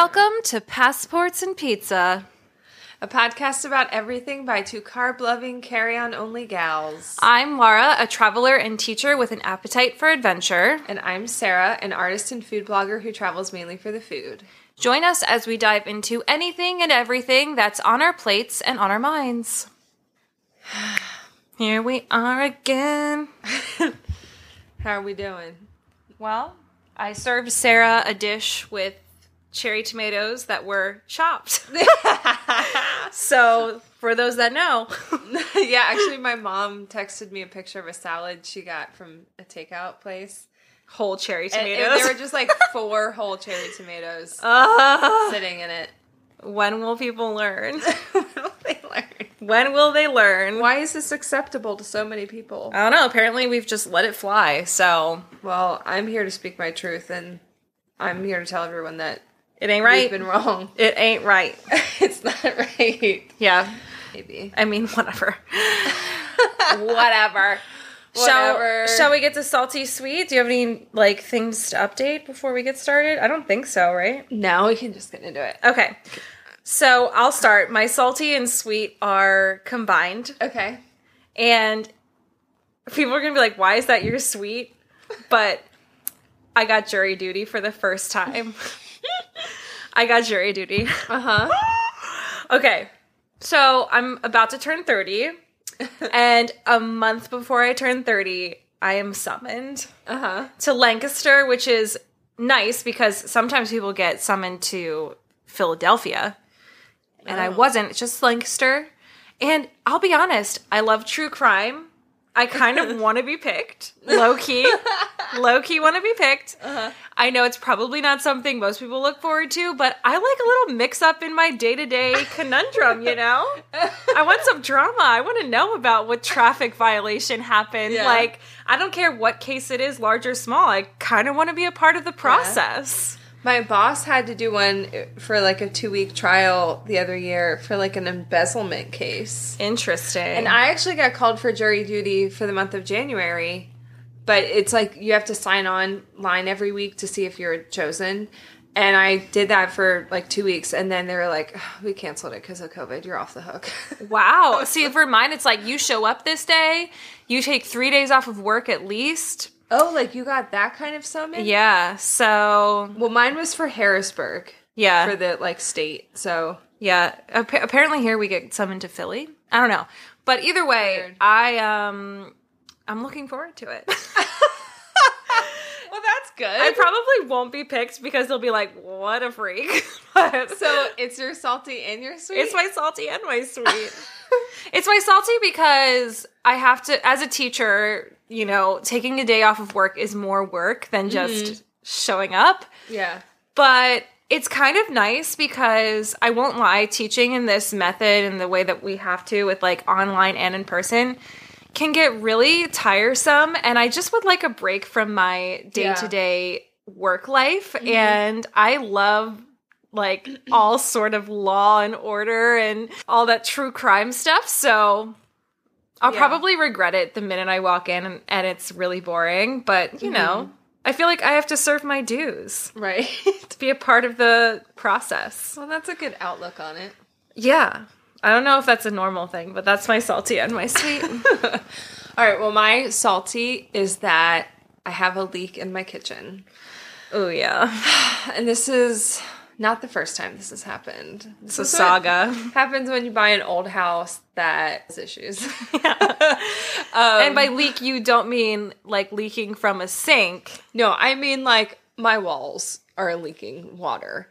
Welcome to Passports and Pizza. A podcast about everything by two carb loving, carry on only gals. I'm Laura, a traveler and teacher with an appetite for adventure. And I'm Sarah, an artist and food blogger who travels mainly for the food. Join us as we dive into anything and everything that's on our plates and on our minds. Here we are again. How are we doing? Well, I served Sarah a dish with cherry tomatoes that were chopped. so, for those that know, yeah, actually, my mom texted me a picture of a salad she got from a takeout place. whole cherry tomatoes. and there were just like four whole cherry tomatoes Ah, sitting in it. when will people learn? What will they learn? When will they learn? Why is this acceptable to so many people? I don't know. Apparently, we've just let it fly. So Well, I'm here to speak my truth, and I'm here to tell everyone that it ain't right. been wrong. It ain't right. it's not right. Yeah. Maybe. I mean, whatever. whatever. Whatever. Shall, shall we get to salty sweet? Do you have any like things to update before we get started? I don't think so, right? No, we can just get into it. Okay. So I'll start. My salty and sweet are combined. Okay. And people are going to be like, why is that your sweet? But I got jury duty for the first time. I got jury duty. Uh huh. Okay. So I'm about to turn 30. and a month before I turn 30, I am summoned Uh huh. to Lancaster, which is nice because sometimes people get summoned to Philadelphia. And I Oh. wasn't, it's just Lancaster. And I'll be honest, I love true crime. I kind of want to be picked, low key. low key want to be picked. Uh-huh. I know it's probably not something most people look forward to, but I like a little mix up in my day to day conundrum, you know? I want some drama. I want to know about what traffic violation happened. Yeah. Like, I don't care what case it is, large or small. I kind of want to be a part of the process. My boss had to do one for like a two week trial the other year for like an embezzlement case. Interesting. And I actually got called for jury duty for the month of January, but it's like you have to sign on line every week to see if you're chosen. And I did that for like two weeks, and then they were like, "Ugh, "We canceled it because of COVID. You're off the hook." wow. See, for mine, it's like you show up this day, you take three days off of work at least. Oh, like you got that kind of summon? Yeah. So, Well, mine was for Harrisburg yeah. for the like state. So Yeah, appa- apparently here we get summoned to Philly. I don't know, but either way, Weird. I um, I'm looking forward to it. well, that's good. I probably won't be picked because they'll be like, "What a freak!" but so it's your salty and your sweet. it's my salty and my sweet. it's my salty because I have to, as a teacher, you know, taking a day off of work is more work than mm-hmm. just showing up. yeah. but it's kind of nice because I won't lie, teaching in this method and the way that we have to with like online and in person can get really tiresome. And I just would like a break from my day to day work life. Mm-hmm. And I love like all sort of law and order and all that true crime stuff. So I'll Yeah. probably regret it the minute I walk in and, and it's really boring. But you mm-hmm. know, I feel like I have to serve my dues Right. to be a part of the process. well, that's a good outlook on it. Yeah. I don't know if that's a normal thing, but that's my salty and my sweet. All right. Well, my salty is that I have a leak in my kitchen. oh yeah. And this is not the first time this has happened. It's a saga. Happens when you buy an old house that has issues. and by leak you don't mean like leaking from a sink. no, I mean like my walls are leaking water.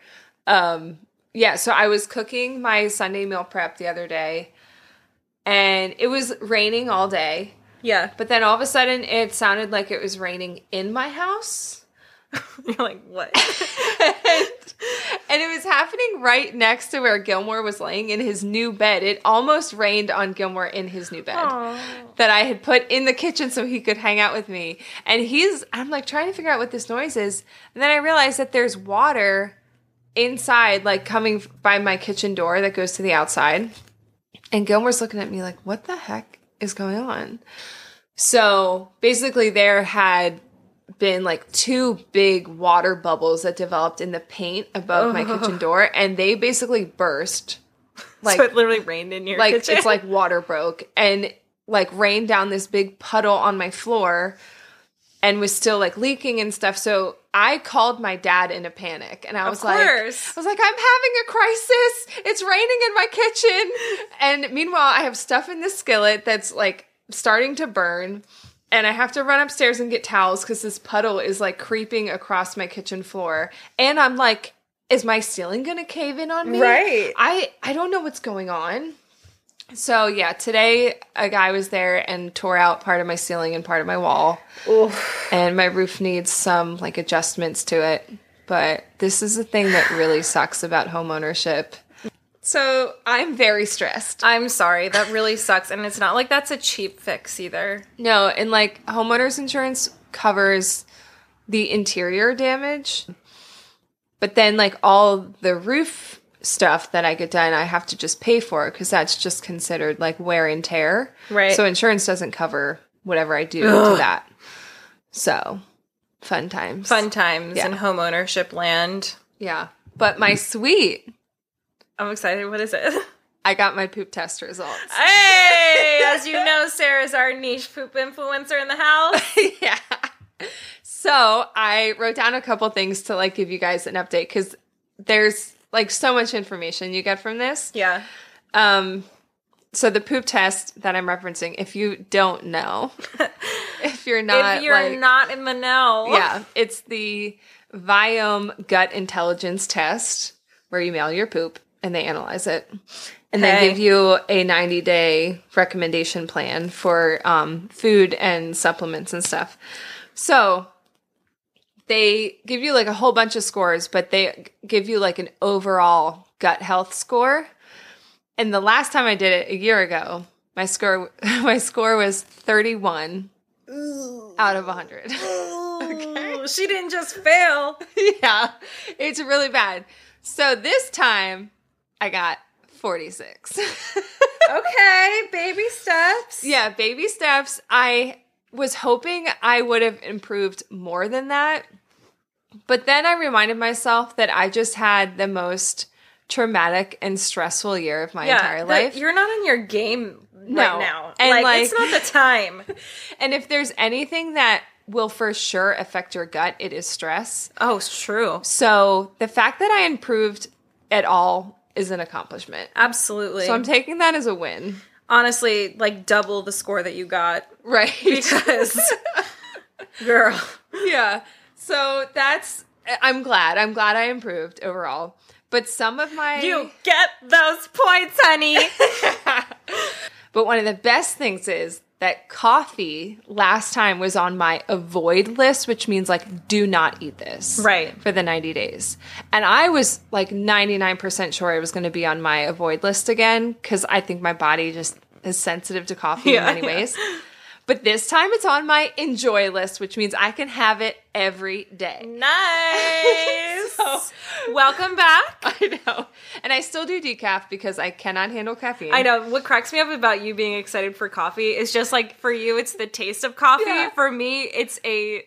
Um yeah, so I was cooking my Sunday meal prep the other day and it was raining all day. Yeah. But then all of a sudden it sounded like it was raining in my house. You're like, what? and it was happening right next to where Gilmore was laying in his new bed. It almost rained on Gilmore in his new bed that I had put in the kitchen so he could hang out with me. And he's, I'm like trying to figure out what this noise is. And then I realized that there's water inside, like coming by my kitchen door that goes to the outside. And Gilmore's looking at me like, what the heck is going on? So basically, there had been like two big water bubbles that developed in the paint above my oh. kitchen door, and they basically burst. Like so it literally rained in your like kitchen. it's like water broke and like rained down this big puddle on my floor and was still like leaking and stuff. So I called my dad in a panic and I was like. I was like I'm having a crisis. It's raining in my kitchen. And meanwhile, I have stuff in the skillet that's like starting to burn. And I have to run upstairs and get towels because this puddle is like creeping across my kitchen floor. And I'm like, is my ceiling gonna cave in on me? Right. I I don't know what's going on. So yeah, today a guy was there and tore out part of my ceiling and part of my wall. And my roof needs some like adjustments to it. But this is the thing that really sucks about home ownership. So I'm very stressed. I'm sorry, that really sucks. And it's not like that's a cheap fix either. No, and like homeowners insurance covers the interior damage. But then like all the roof stuff that I get done, I have to just pay for because that's just considered like wear and tear. Right. So insurance doesn't cover whatever I do to that. So fun times. Fun times Yeah. in home ownership land. Yeah. But my sweet, I'm excited. What is it? I got my poop test results. Hey, as you know, Sarah's our niche poop influencer in the house. yeah. So I wrote down a couple things to like give you guys an update because there's like so much information you get from this. Yeah. Um, so the poop test that I'm referencing, if you don't know, if you're not, if you're like- not in the know. yeah, it's the Viome Gut Intelligence Test where you mail your poop and they analyze it. And Okay. they give you a 90 day recommendation plan for um, food and supplements and stuff. So they give you like a whole bunch of scores, but they give you like an overall gut health score. And the last time I did it a year ago, my score my score was 31 out of 100. Ooh, She didn't just fail. yeah, it's really bad. So this time I got 46. Okay, baby steps. yeah, baby steps. I was hoping I would have improved more than that. But then I reminded myself that I just had the most traumatic and stressful year of my entire life. You're not on your game No. right now. And, like, like- it's not the time. and if there's anything that will for sure affect your gut, it is stress. Oh, it's true. So the fact that I improved at all is an accomplishment. Absolutely. So I'm taking that as a win. Honestly, like double the score that you got Right. because, girl. yeah. So that's I'm glad. I'm glad I improved overall. But some of my You get those points, honey. But one of the best things is that coffee last time was on my avoid list, which means like do not eat this. Right. For the 90 days. And I was like 99% sure I was going to be on my avoid list again cuz I think my body just is sensitive to coffee Yeah, in many yeah. But this time it's on my enjoy list, which means I can have it every day. nice. So- Welcome back. I know. And I still do decaf because I cannot handle caffeine. I know what cracks me up about you being excited for coffee is just like for you, it's the taste of coffee. Yeah. For me, it's a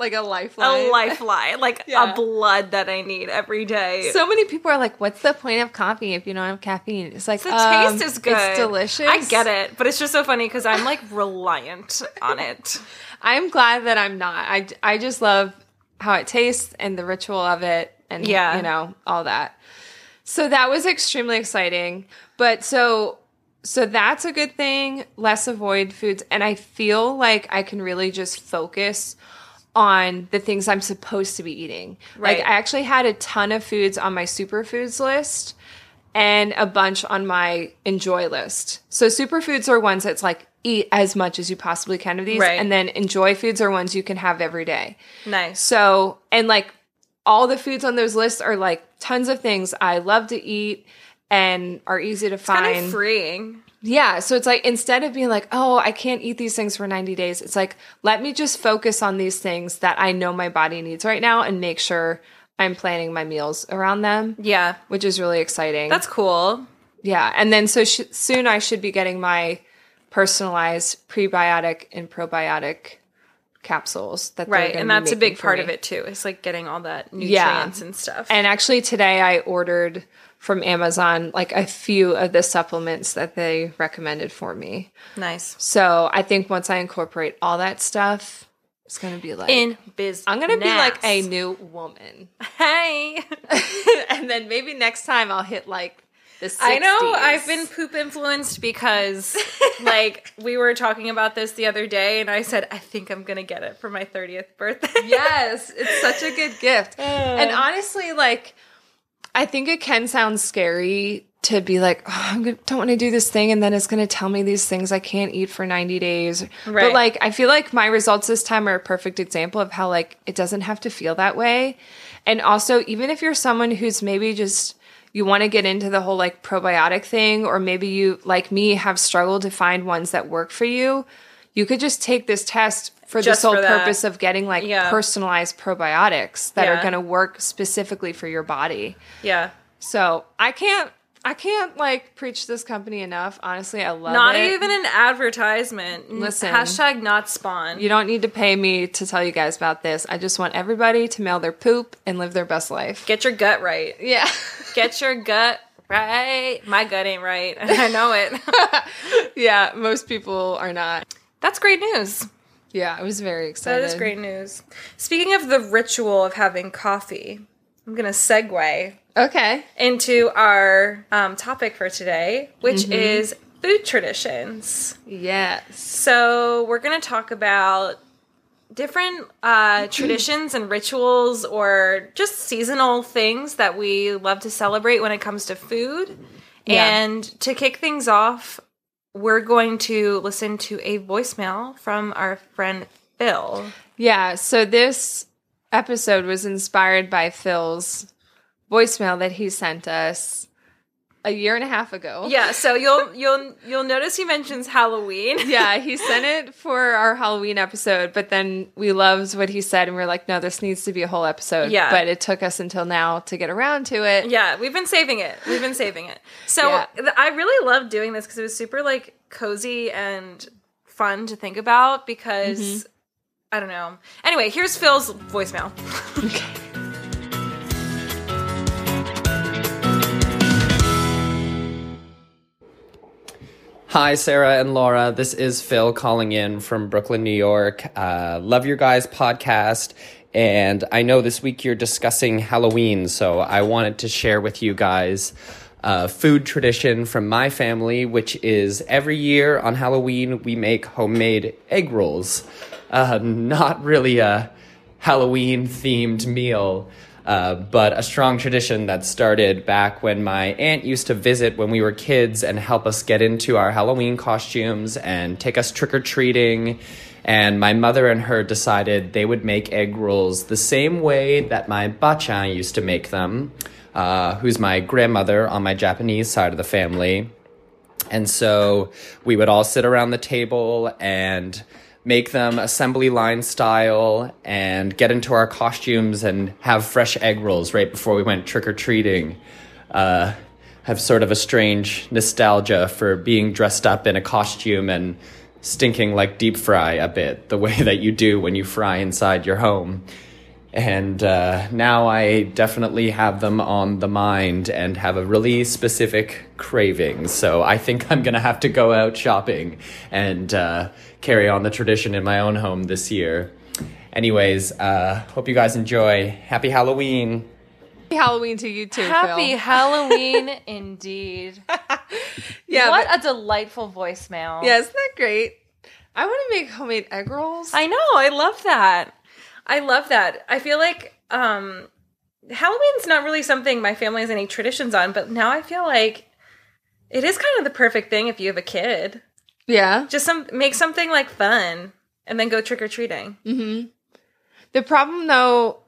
Like a lifeline. a lifeline, like Yeah. a blood that I need every day. So many people are like, "What's the point of coffee if you don't have caffeine?" It's like the um, taste is good. It's delicious. I get it, but it's just so funny because I'm like reliant on it. I'm glad that I'm not. I I just love how it tastes and the ritual of it, and Yeah. you know all that. So that was extremely exciting. But so so that's a good thing. Less avoid foods, and I feel like I can really just focus on the things I'm supposed to be eating. Right. Like I actually had a ton of foods on my superfoods list and a bunch on my enjoy list. So superfoods are ones that's like eat as much as you possibly can of these Right. and then enjoy foods are ones you can have every day. Nice. So, and like all the foods on those lists are like tons of things I love to eat and are easy to Kind find. of freeing. Yeah. So it's like instead of being like, oh, I can't eat these things for 90 days, it's like, let me just focus on these things that I know my body needs right now and make sure I'm planning my meals around them, Yeah, which is really exciting. that's cool. yeah. And then so sh- soon I should be getting my personalized prebiotic and probiotic capsules that Right. And that's a big part me. of it too. It's like getting all that Yeah. nutrients and stuff. And actually, today I ordered from Amazon like a few of the supplements that they recommended for me. nice. So I think once I incorporate all that stuff, it's gonna be like In business. I'm gonna be like a new woman, Hey. and then maybe next time I'll hit like the. 60s. I know I've been poop influenced because like we were talking about this the other day and I said I think I'm going to get it for my 30th birthday. yes, it's such a good gift. Uh. and honestly, like, I think it can sound scary to be like, oh, I don't want to do this thing, and then it's going to tell me these things I can't eat for 90 days. But, like, I feel like my results this time are a perfect example of how, like, it doesn't have to feel that way. And also, even if you're someone who's maybe just, you want to get into the whole like probiotic thing, or maybe you, like me, have struggled to find ones that work for you, you could just take this test for Just the sole for purpose of getting like Yeah. personalized probiotics that are going to work specifically for your body. yeah. So I can't, I can't like preach this company enough. Honestly, I love Not it. Not even an advertisement. Listen. Hashtag not spawn. You don't need to pay me to tell you guys about this. I just want everybody to mail their poop and live their best life. Get your gut right. Yeah. Get your gut right. My gut ain't right. I know it. yeah. Most people are not. That's great news. Yeah. I was very excited. That is great news. Speaking of the ritual of having coffee, I'm going to segue Okay. into our um, topic for today, which Mm-hmm. is food traditions. Yes. So, we're going to talk about different uh, traditions and rituals or just seasonal things that we love to celebrate when it comes to food. Yeah. And to kick things off, we're going to listen to a voicemail from our friend Phil. Yeah. So this episode was inspired by Phil's voicemail that he sent us a year and a half ago. Yeah, so you'll you'll you'll notice he mentions Halloween. yeah, he sent it for our Halloween episode, but then we loved what he said and we are like, no, this needs to be a whole episode. Yeah. But it took us until now to get around to it. Yeah, we've been saving it. We've been saving it. So Yeah. I really loved doing this because it was super like cozy and fun to think about because Mm-hmm. I don't know. Anyway, here's Phil's voicemail. Hi, Sarah and Laura. This is Phil calling in from Brooklyn, New York. Uh, love your guys' podcast. And I know this week you're discussing Halloween, so I wanted to share with you guys a food tradition from my family, which is every year on Halloween we make homemade egg rolls. Uh, not really a Halloween themed meal, uh, but a strong tradition that started back when my aunt used to visit when we were kids and help us get into our Halloween costumes and take us trick or treating. And my mother and her decided they would make egg rolls the same way that my bachan used to make them, uh, who's my grandmother on my Japanese side of the family. And so we would all sit around the table and make them assembly line style and get into our costumes and have fresh egg rolls right before we went trick or treating. Uh, have sort of a strange nostalgia for being dressed up in a costume and stinking like deep fry a bit, the way that you do when you fry inside your home. And uh, now I definitely have them on the mind and have a really specific craving. So I think I'm going to have to go out shopping and uh, carry on the tradition in my own home this year. Anyways, uh, hope you guys enjoy. Happy Halloween. Happy Halloween to you too. Happy Phil. Halloween indeed. Yeah. what but- a delightful voicemail. yeah, isn't that great? I want to make homemade egg rolls. I know. I love that. I love that. I feel like um Halloween's not really something my family has any traditions on, but now I feel like it is kind of the perfect thing if you have a kid. yeah. Just some make something like fun and then go trick or treating. Mm-hmm. The problem though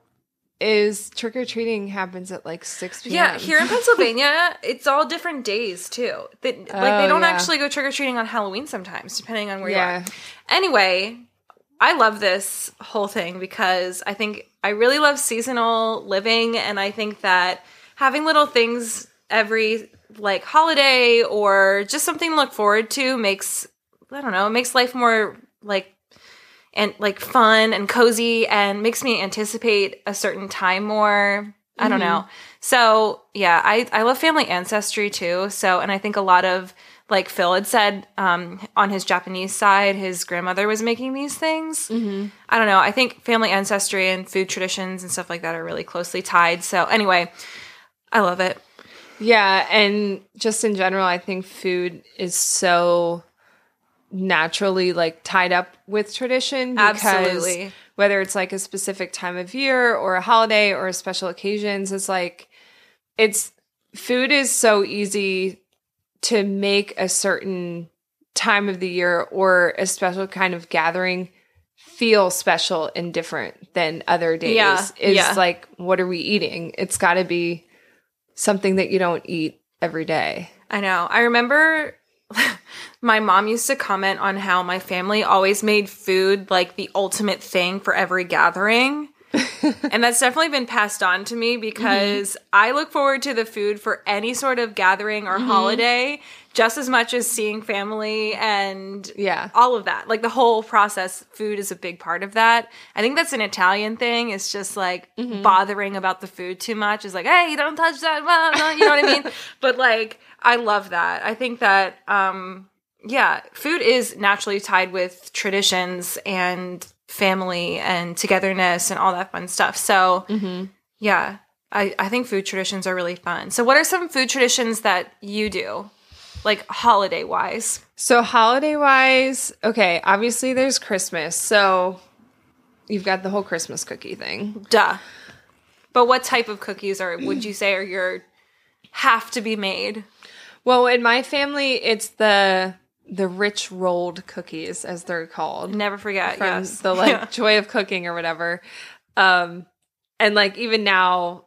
is trick or treating happens at like six p.m. Yeah, here in Pennsylvania, it's all different days too. They, like Oh, they don't yeah. actually go trick or treating on Halloween sometimes, depending on where Yeah. you are. Anyway, I love this whole thing because I think I really love seasonal living, and I think that having little things every like holiday or just something to look forward to makes I don't know it makes life more like and like fun and cozy and makes me anticipate a certain time more. I don't mm-hmm. know. So yeah, I I love family ancestry too. So and I think a lot of like Phil had said um, on his Japanese side, his grandmother was making these things. Mm-hmm. I don't know. I think family ancestry and food traditions and stuff like that are really closely tied. So anyway, I love it. Yeah, and just in general, I think food is so naturally like tied up with tradition because Absolutely. whether it's like a specific time of year or a holiday or special occasions, it's like it's food is so easy to make a certain time of the year or a special kind of gathering feel special and different than other days. Yeah, Is yeah. like what are we eating? It's got to be something that you don't eat every day. I know. I remember my mom used to comment on how my family always made food like the ultimate thing for every gathering. And that's definitely been passed on to me because I look forward to the food for any sort of gathering or holiday just as much as seeing family and Yeah. all of that. Like the whole process, food is a big part of that. I think that's an Italian thing. It's just like bothering about the food too much. Is like, hey, you don't touch that. well, blah," You know what I mean? But like, I love that. I think that, um, yeah, food is naturally tied with traditions and family and togetherness and all that fun stuff. So, mm-hmm. yeah, I, I think food traditions are really fun. So, what are some food traditions that you do, like holiday wise? So holiday wise, okay, obviously there's Christmas. So you've got the whole Christmas cookie thing. Duh. But what type of cookies are would you say are your have to be made? Well, in my family, it's the the rich rolled cookies as they're called. Never forget. From yes. the like Yeah. joy of cooking or whatever. Um and like even now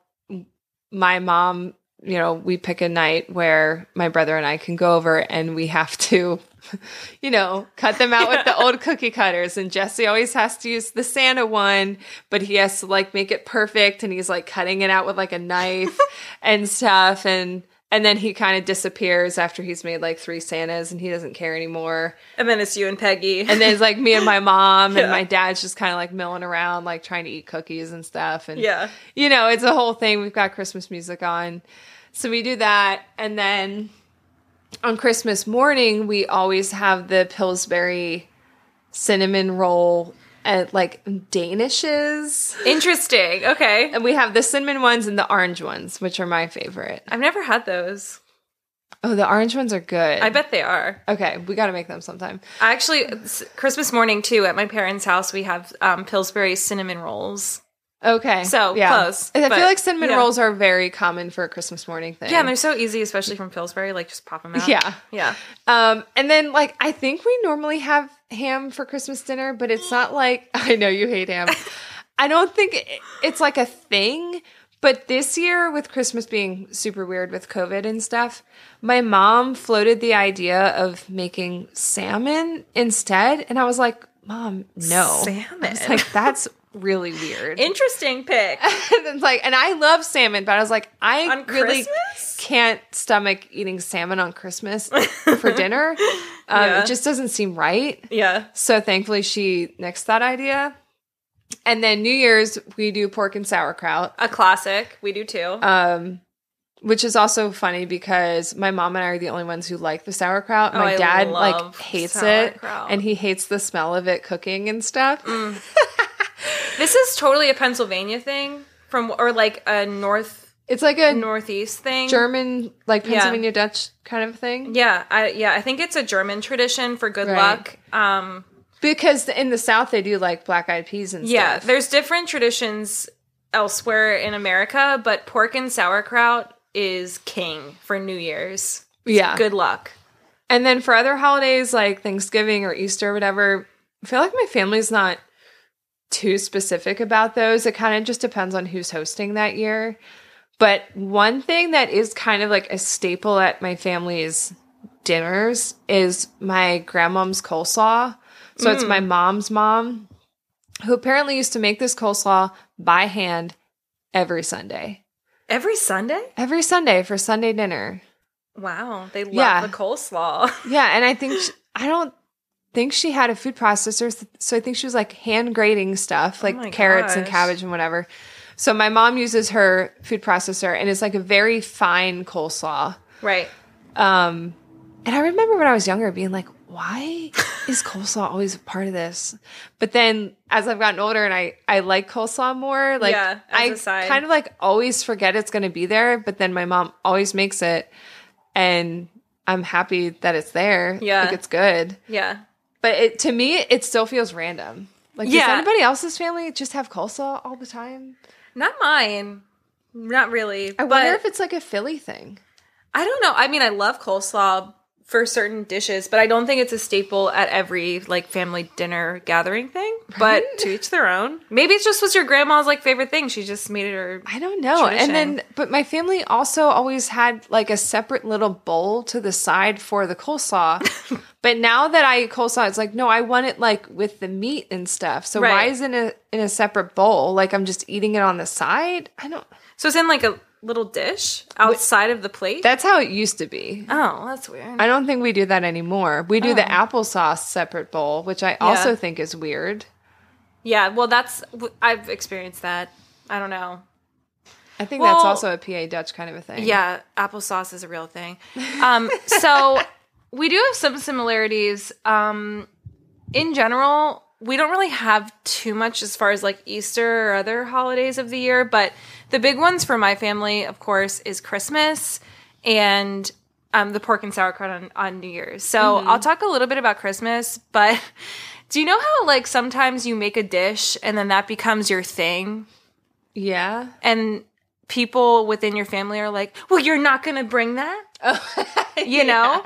my mom, you know, we pick a night where my brother and I can go over and we have to you know, cut them out with the old cookie cutters. And Jesse always has to use the Santa one, but he has to like make it perfect and he's like cutting it out with like a knife and stuff. And and then he kind of disappears after he's made like three Santas and he doesn't care anymore. And then it's you and Peggy. And then it's like me and my mom and my dad's just kind of like milling around, like trying to eat cookies and stuff. And yeah. you know, it's a whole thing. We've got Christmas music on. So we do that. And then on Christmas morning, we always have the Pillsbury cinnamon roll and like Danishes. Interesting. Okay. And we have the cinnamon ones and the orange ones, which are my favorite. I've never had those. Oh, the orange ones are good. I bet they are. Okay, we got to make them sometime. Actually Christmas morning too at my parents' house we have um, Pillsbury cinnamon rolls. Okay. So, close, I but- feel like cinnamon yeah. rolls are very common for a Christmas morning thing. Yeah, and they're so easy, especially from Pillsbury. Like just pop them out. Yeah. Yeah. Um, and then like I think we normally have ham for Christmas dinner, but it's not like I know you hate ham. I don't think it- it's like a thing. But this year, with Christmas being super weird with COVID and stuff, my mom floated the idea of making salmon instead, and I was like, "Mom, no." I was Salmon? like, "That's really weird." Interesting pick. and it's like, and I love salmon, but I was like, I On really Christmas? can't stomach eating salmon on Christmas for dinner. Um, Yeah. It just doesn't seem right. yeah. So thankfully, she nixed that idea. And then New Year's, we do pork and sauerkraut, A classic. We do too. um, which is also funny because my mom and I are the only ones who like the sauerkraut. Oh, my dad like hates sauerkraut. it, and he hates the smell of it cooking and stuff. Mm. this is totally a Pennsylvania thing from or like a north It's like a northeast thing. German, like Yeah. Pennsylvania Dutch kind of thing. Yeah, I yeah, I think it's a German tradition for good Right. luck. Um Because in the South they do like black eyed peas and stuff. yeah, stuff. there's different traditions elsewhere in America, but pork and sauerkraut is king for New Year's. yeah. Good luck. And then for other holidays like Thanksgiving or Easter or whatever, I feel like my family's not too specific about those. It kind of just depends on who's hosting that year. But one thing that is kind of like a staple at my family's dinners is my grandmom's coleslaw. So it's my mm. mom's mom who apparently used to make this coleslaw by hand every Sunday. Every Sunday? Every Sunday for Sunday dinner. Wow, they love Yeah. the coleslaw. Yeah, and I think sh I don't think she had a food processor, so I think she was like hand grating stuff, like Oh carrots and cabbage and whatever. So my mom uses her food processor, and it's like a very fine coleslaw. Right. Um, and I remember when I was younger being like, why is coleslaw always a part of this? But then as I've gotten older and I, I like coleslaw more, like Yeah, I kind of like always forget it's going to be there, but then my mom always makes it and I'm happy that it's there. Yeah. Like it's good. Yeah. But it, to me, it still feels random. Like, does anybody else's family just have coleslaw all the time? Not mine. Not really. I wonder if it's like a Philly thing. I don't know. I mean, I love coleslaw for certain dishes, but I don't think it's a staple at every like family dinner gathering thing. But to each their own. Maybe it just was your grandma's like favorite thing. She just made it her. I don't know. tradition. And then, but my family also always had like a separate little bowl to the side for the coleslaw. but now that I eat coleslaw, it's like, no, I want it like with the meat and stuff. So why Right. is it in a, in a separate bowl? Like I'm just eating it on the side? I don't, So it's in like a little dish outside of the plate. that's how it used to be. oh, that's weird. I don't think we do that anymore. We do the Oh. applesauce separate bowl, which I also think is weird. yeah, well, that's I've experienced that. I don't know. I think that's also a PA Dutch kind of a thing. Yeah, applesauce is a real thing. Um, so we do have some similarities. Um, in general, we don't really have too much as far as like Easter or other holidays of the year, but the big ones for my family, of course, is Christmas and um, the pork and sauerkraut on, on New Year's. So I'll talk a little bit about Christmas, but do you know how like sometimes you make a dish and then that becomes your thing? Yeah. and people within your family are like, "Well, you're not going to bring that." You know?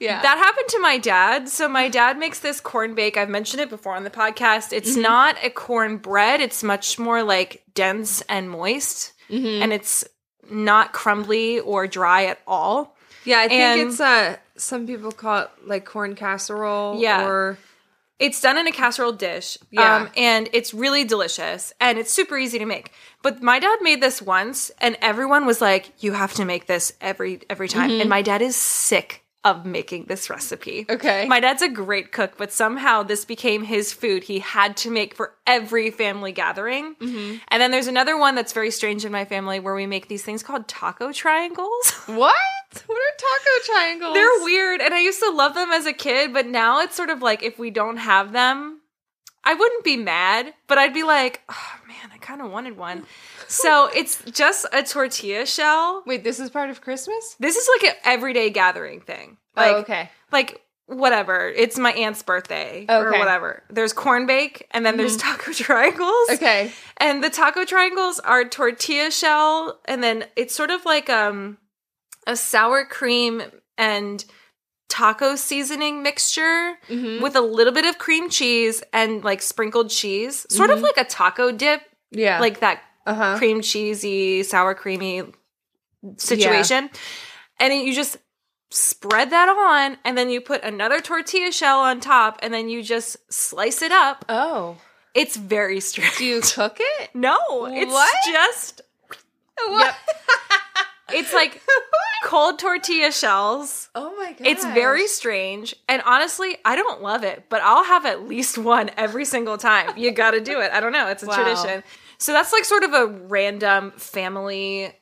Yeah. That happened to my dad. So my dad makes this corn bake. I've mentioned it before on the podcast. It's Mm-hmm. not a corn bread. It's much more like dense and moist, Mm-hmm. and it's not crumbly or dry at all. Yeah, I think And- it's uh some people call it like corn casserole Yeah. or It's done in a casserole dish. Yeah. Um, and it's really delicious and it's super easy to make. But my dad made this once and everyone was like, you have to make this every every time. Mm-hmm. And my dad is sick of making this recipe. Okay. My dad's a great cook, but somehow this became his food he had to make for every family gathering. Mm-hmm. And then there's another one that's very strange in my family where we make these things called taco triangles. what? What are taco triangles? They're weird, and I used to love them as a kid, but now it's sort of like if we don't have them, I wouldn't be mad, but I'd be like, oh man, I kind of wanted one. So it's just a tortilla shell. Wait, this is part of Christmas? This is like an everyday gathering thing. Like, oh, okay. like whatever. It's my aunt's birthday or whatever. There's corn bake, and then there's taco triangles. Okay. And the taco triangles are tortilla shell, and then it's sort of like um a sour cream and taco seasoning mixture Mm-hmm. with a little bit of cream cheese and like sprinkled cheese, sort of like a taco dip, Yeah. like that uh-huh. cream cheesy, sour creamy situation. And then you just spread that on, and then you put another tortilla shell on top, and then you just slice it up. Oh. It's very strange. Do you cook it? No, it's What? just What? It's like cold tortilla shells. Oh my god. It's very strange. And honestly, I don't love it, but I'll have at least one every single time. You got to do it. I don't know, it's a Wow. tradition. So that's like sort of a random family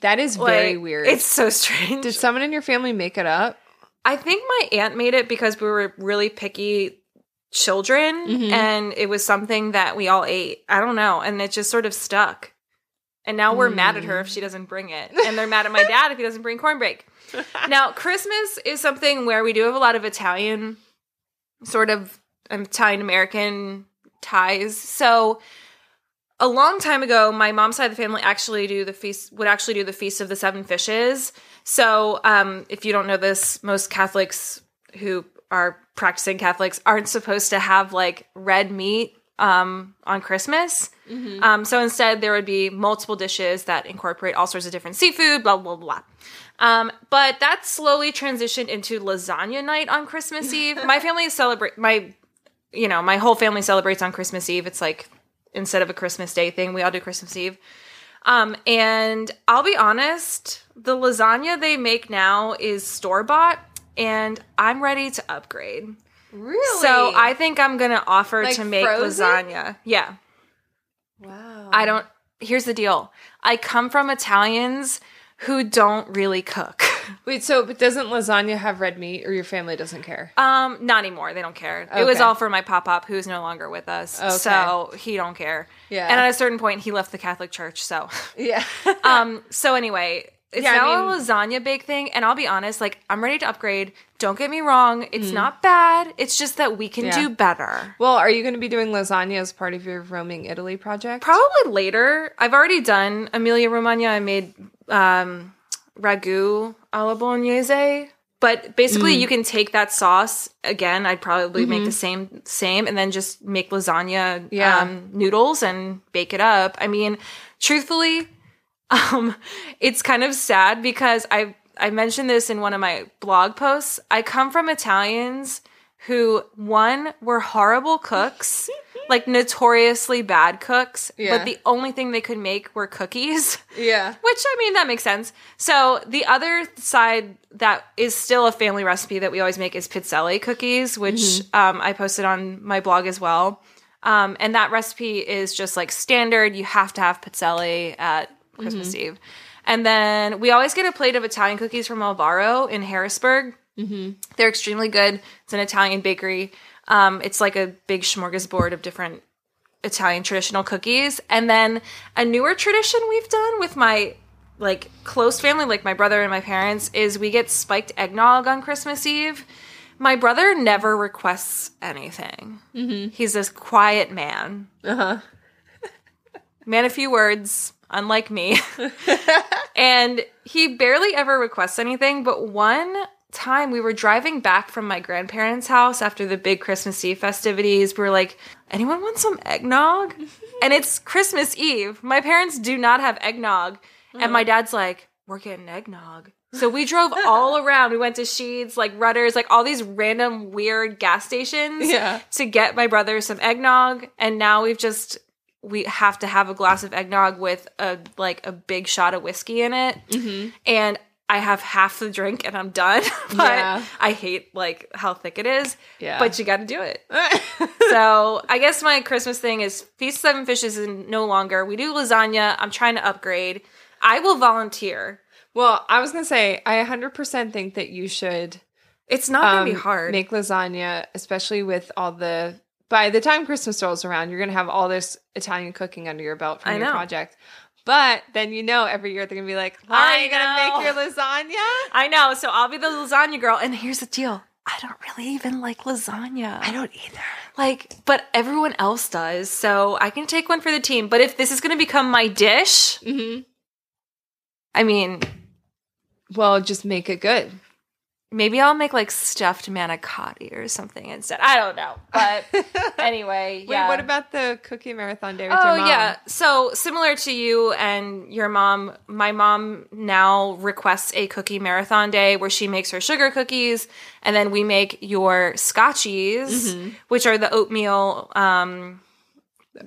That is like, very weird. It's so strange. Did someone in your family make it up? I think my aunt made it because we were really picky children Mhm. and it was something that we all ate. I don't know. And it just sort of stuck. And now we're mad at her if she doesn't bring it. And they're mad at my dad if he doesn't bring cornbread. now, Christmas is something where we do have a lot of Italian, sort of Italian American ties. So a long time ago, my mom's side of the family actually do the feast would actually do the feast of the seven fishes. So, um, if you don't know this, most Catholics who are practicing Catholics aren't supposed to have like red meat um, on Christmas. Um, so instead, there would be multiple dishes that incorporate all sorts of different seafood, blah blah blah. Um, but that slowly transitioned into lasagna night on Christmas Eve. My family celebrate my, you know, my whole family celebrates on Christmas Eve. It's like instead of a Christmas Day thing, we all do Christmas Eve. Um, and I'll be honest, the lasagna they make now is store bought, and I'm ready to upgrade. Really? So I think I'm gonna offer Like to make frozen? lasagna. Yeah. Wow. I don't here's the deal. I come from Italians who don't really cook. Wait, so but doesn't lasagna have red meat or your family doesn't care? Um, not anymore. They don't care. It was all for my pop up, who's no longer with us. Okay. So he don't care. Yeah. And at a certain point, he left the Catholic Church. So, Yeah. um, so anyway, it's Yeah, I now mean- a lasagna bake thing, and I'll be honest, like I'm ready to upgrade. Don't get me wrong, it's Mm. not bad. It's just that we can Yeah. do better. well, are you going to be doing lasagna as part of your roaming Italy project? Probably later. I've already done Emilia Romagna. I made um, ragu alla bolognese. But basically, Mm. you can take that sauce again. I'd probably make Mm-hmm. the same same, and then just make lasagna Yeah. um, noodles and bake it up. I mean, truthfully, um, it's kind of sad because I I mentioned this in one of my blog posts. I come from Italians who one were horrible cooks, like notoriously bad cooks, Yeah. but the only thing they could make were cookies. Yeah. Which I mean that makes sense. So the other side that is still a family recipe that we always make is pizzelle cookies, which um, I posted on my blog as well. Um, and that recipe is just like standard. You have to have pizzelle at Christmas Eve. And then we always get a plate of Italian cookies from Alvaro in Harrisburg. They're extremely good. It's an Italian bakery. Um, it's like a big smorgasbord of different Italian traditional cookies. And then a newer tradition we've done with my like close family, like my brother and my parents, is we get spiked eggnog on Christmas Eve. My brother never requests anything. He's this quiet man. Uh-huh. Man a few words, unlike me. and he barely ever requests anything, but one time we were driving back from my grandparents' house after the big Christmas Eve festivities. We were like, anyone want some eggnog? and it's Christmas Eve. My parents do not have eggnog. And my uh-huh. dad's like, we're getting eggnog. So we drove all around. We went to Sheetz, like Rutter's, like all these random weird gas stations Yeah. to get my brother some eggnog. And now we've just we have to have a glass of eggnog with a like a big shot of whiskey in it. Mm-hmm. And I have half the drink and I'm done. but Yeah. I hate like how thick it is. Yeah. But you got to do it. so I guess my Christmas thing is Feast Seven Fishes is no longer. We do lasagna. I'm trying to upgrade. I will volunteer. well, I was going to say, I 100% think that you should It's not gonna be um, hard. make lasagna, especially with all the. By the time Christmas rolls around, you're going to have all this Italian cooking under your belt from I your know. project. But then you know every year they're going to be like, Laura, are you going to make your lasagna? I know. So I'll be the lasagna girl. And here's the deal. I don't really even like lasagna. I don't either. Like, but everyone else does. So I can take one for the team. But if this is going to become my dish, Mm-hmm. I mean, Well, just make it good. Maybe I'll make like stuffed manicotti or something instead. I don't know. But anyway, Wait, yeah. what about the cookie marathon day with Oh your mom? yeah. So similar to you and your mom, my mom now requests a cookie marathon day where she makes her sugar cookies, and then we make your scotchies, Mm-hmm. which are the oatmeal um,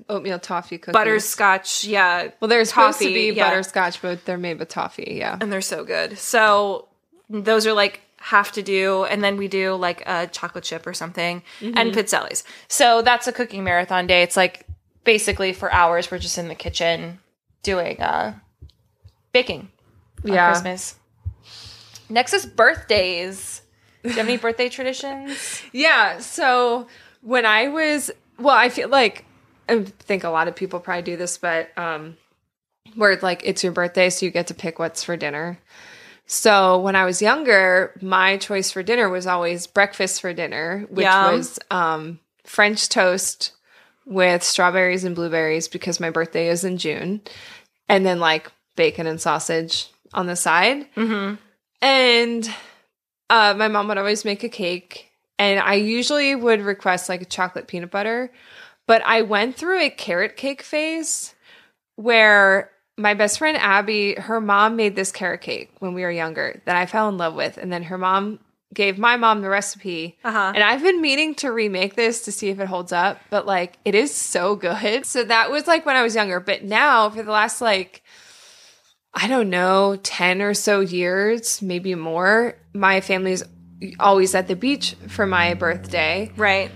Oatmeal toffee cookies. butterscotch. Yeah. Well, they're supposed to be yeah. butterscotch, but they're made with toffee. Yeah. and they're so good. So those are like have to do, and then we do like a chocolate chip or something, Mm-hmm. and pizzellis. So that's a cooking marathon day. It's like basically for hours we're just in the kitchen doing uh baking Yeah. Christmas. Next is birthdays. Do you have any birthday traditions? Yeah. So when I was, well, I feel like I think a lot of people probably do this, but um, where like it's your birthday, so you get to pick what's for dinner. So when I was younger, my choice for dinner was always breakfast for dinner, which Yum. was um, French toast with strawberries and blueberries because my birthday is in June, and then like bacon and sausage on the side. Mm-hmm. And uh, my mom would always make a cake, and I usually would request like a chocolate peanut butter. But I went through a carrot cake phase where my best friend Abby, her mom made this carrot cake when we were younger that I fell in love with. And then her mom gave my mom the recipe. Uh-huh. And I've been meaning to remake this to see if it holds up, but like it is so good. So that was like when I was younger. But now for the last like, I don't know, 10 or so years, maybe more, my family's always at the beach for my birthday. Right.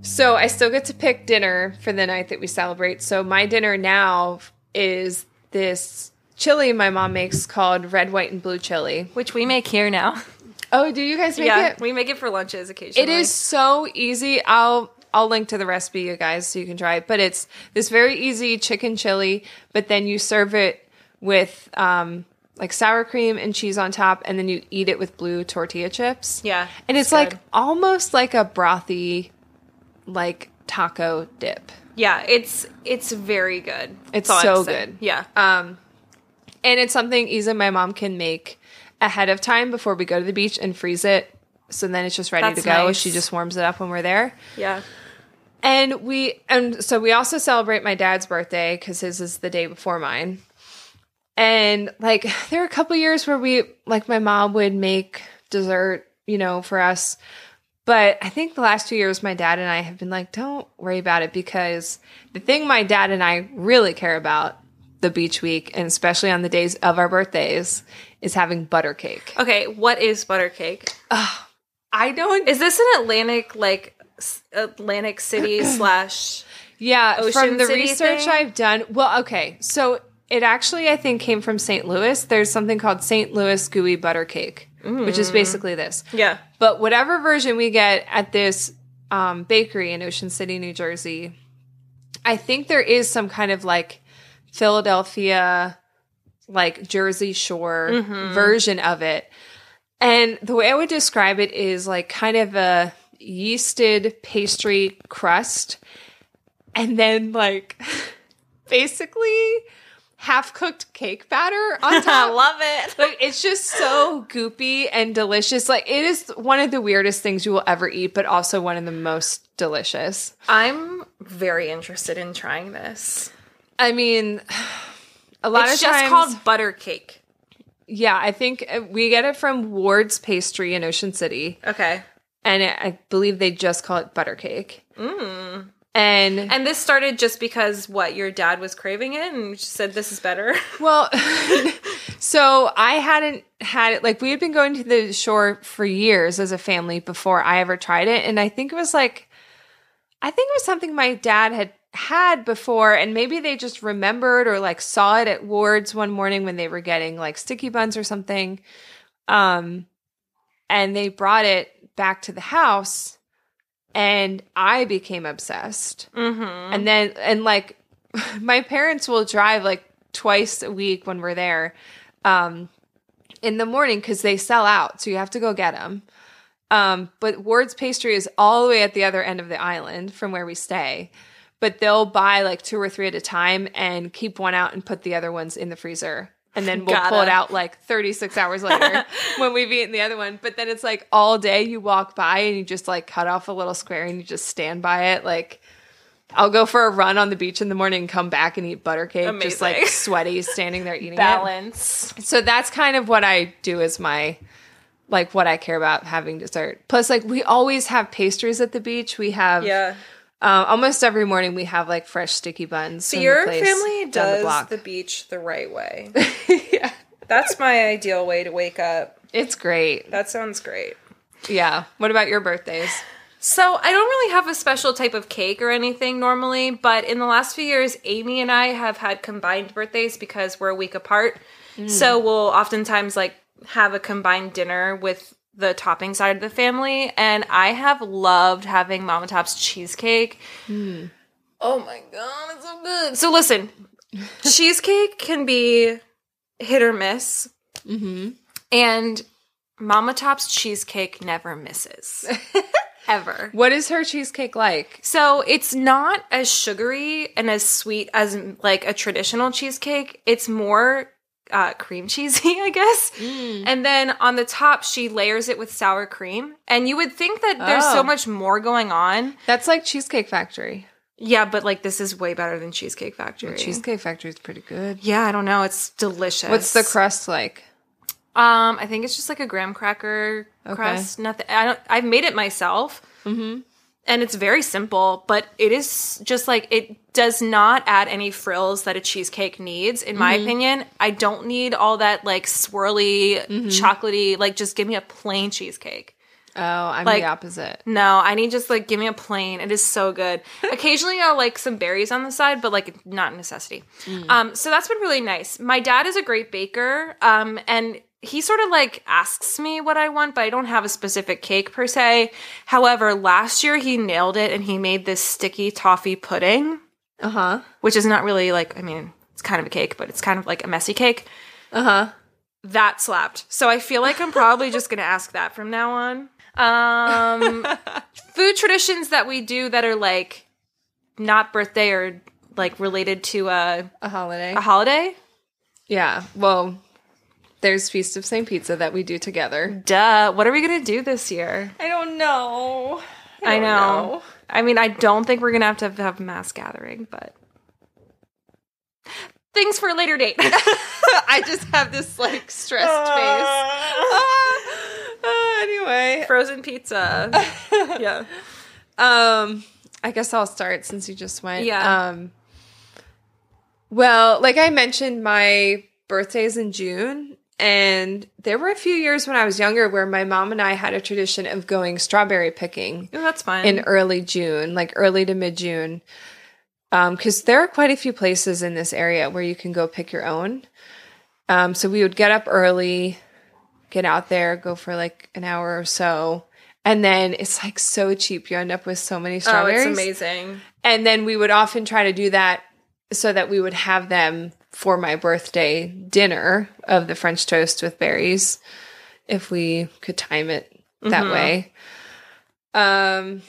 So I still get to pick dinner for the night that we celebrate. So my dinner now is this chili my mom makes called red, white, and blue chili. Which we make here now. Oh, do you guys make yeah, it? we make it for lunches occasionally. It is so easy. I'll I'll link to the recipe, you guys, so you can try it. But it's this very easy chicken chili, but then you serve it with um, like sour cream and cheese on top, and then you eat it with blue tortilla chips. Yeah, and it's, it's like almost like a brothy, like taco dip. Yeah, it's it's very good. It's That's all I have so good. Yeah. Um, and it's something Isa, my mom, can make ahead of time before we go to the beach and freeze it. So then it's just ready That's to go. nice. She just warms it up when we're there. yeah. And we and so we also celebrate my dad's birthday because his is the day before mine. And like there were a couple years where we like my mom would make dessert, you know, for us. But I think the last two years my dad and I have been like, don't worry about it because the thing my dad and I really care about the beach week and especially on the days of our birthdays is having butter cake. Okay, what is butter cake? I don't Is this an Atlantic like Atlantic City slash? Yeah, Ocean from the City research thing? I've done. Well, okay, so it actually I think came from St. Louis. There's something called St. Louis gooey butter cake, which is basically this. Yeah. But whatever version we get at this um, bakery in Ocean City, New Jersey, I think there is some kind of like Philadelphia, like Jersey Shore version of it. And the way I would describe it is like kind of a yeasted pastry crust, and then like basically half cooked cake batter on top. I love it. Like it's just so goopy and delicious. Like it is one of the weirdest things you will ever eat, but also one of the most delicious. I'm very interested in trying this. I mean, a lot It's of just times, called butter cake. yeah. I think uh, we get it from Ward's Pastry in Ocean City, Okay. and it, I believe they just call it butter cake. Mm. And And this started just because what your dad was craving it and said this is better. Well, so I hadn't had it like we had been going to the shore for years as a family before I ever tried it. And I think it was like, I think it was something my dad had had before, and maybe they just remembered or like saw it at Ward's one morning when they were getting like sticky buns or something. Um, and they brought it back to the house, and I became obsessed. mm-hmm. And then, and like, my parents will drive like twice a week when we're there um, in the morning because they sell out. So you have to go get them. Um, but Ward's Pastry is all the way at the other end of the island from where we stay. But they'll buy like two or three at a time and keep one out and put the other ones in the freezer. And then we'll pull it out like 36 hours later when we've eaten the other one. But then it's like all day you walk by and you just like cut off a little square and you just stand by it. Like, I'll go for a run on the beach in the morning and come back and eat butter cake, just like sweaty, standing there eating it. Balance. So that's kind of what I do as my like what I care about having dessert. Plus, like we always have pastries at the beach. We have Yeah. Uh, almost every morning we have like fresh sticky buns. So your family does the block. the beach the right way. yeah, That's my ideal way to wake up. it's great. That sounds great. Yeah. What about your birthdays? So I don't really have a special type of cake or anything normally, but in the last few years, Amy and I have had combined birthdays because we're a week apart. So we'll oftentimes like have a combined dinner with the topping side of the family, and I have loved having Mama Top's cheesecake. Oh my god, it's so good. So listen, cheesecake can be hit or miss, Mm-hmm. and Mama Top's cheesecake never misses. Ever. What is her cheesecake like? So it's not as sugary and as sweet as like a traditional cheesecake. It's more uh, cream cheesy, I guess. And then on the top, she layers it with sour cream. And you would think that there's Oh. so much more going on. That's like Cheesecake Factory. Yeah, but like this is way better than Cheesecake Factory. Cheesecake Factory is pretty good. Yeah, I don't know. It's delicious. What's the crust like? Um, I think it's just like a graham cracker crust. Nothing. I don't. I've made it myself, mm-hmm. And it's very simple. But it is just like it does not add any frills that a cheesecake needs. In my opinion, I don't need all that like swirly, chocolatey. Like, just give me a plain cheesecake. Oh, I'm Like- the opposite. No, I need just like give me a plain. It is so good. Occasionally I'll like some berries on the side, but like not a necessity. Um, so that's been really nice. My dad is a great baker, um, and he sort of like asks me what I want, but I don't have a specific cake per se. However, last year he nailed it and he made this sticky toffee pudding, Uh huh. which is not really like I mean, it's kind of a cake, but it's kind of like a messy cake. Uh huh. That slapped. So I feel like I'm probably just going to ask that from now on. Um, food traditions that we do that are like not birthday or like related to a, A holiday. a holiday. Yeah. Well, there's Feast of St. Pizza that we do together. Duh. What are we going to do this year? I don't know. I know. I mean, I don't think we're going to have to have mass gathering, but things for a later date. I just have this like stressed face. Ah, anyway, Frozen pizza. yeah. um, I guess I'll start since you just went. Yeah. Um, well, like I mentioned, my birthday's in June, and there were a few years when I was younger where my mom and I had a tradition of going strawberry picking. Ooh, that's fun. in early June, like early to mid June. Because there are quite a few places in this area where you can go pick your own. Um, so we would get up early, get out there, go for like an hour or so. And then it's like so cheap. You end up with so many strawberries. oh, it's amazing. And then we would often try to do that so that we would have them for my birthday dinner of the French toast with berries if we could time it that Mhm. way. Um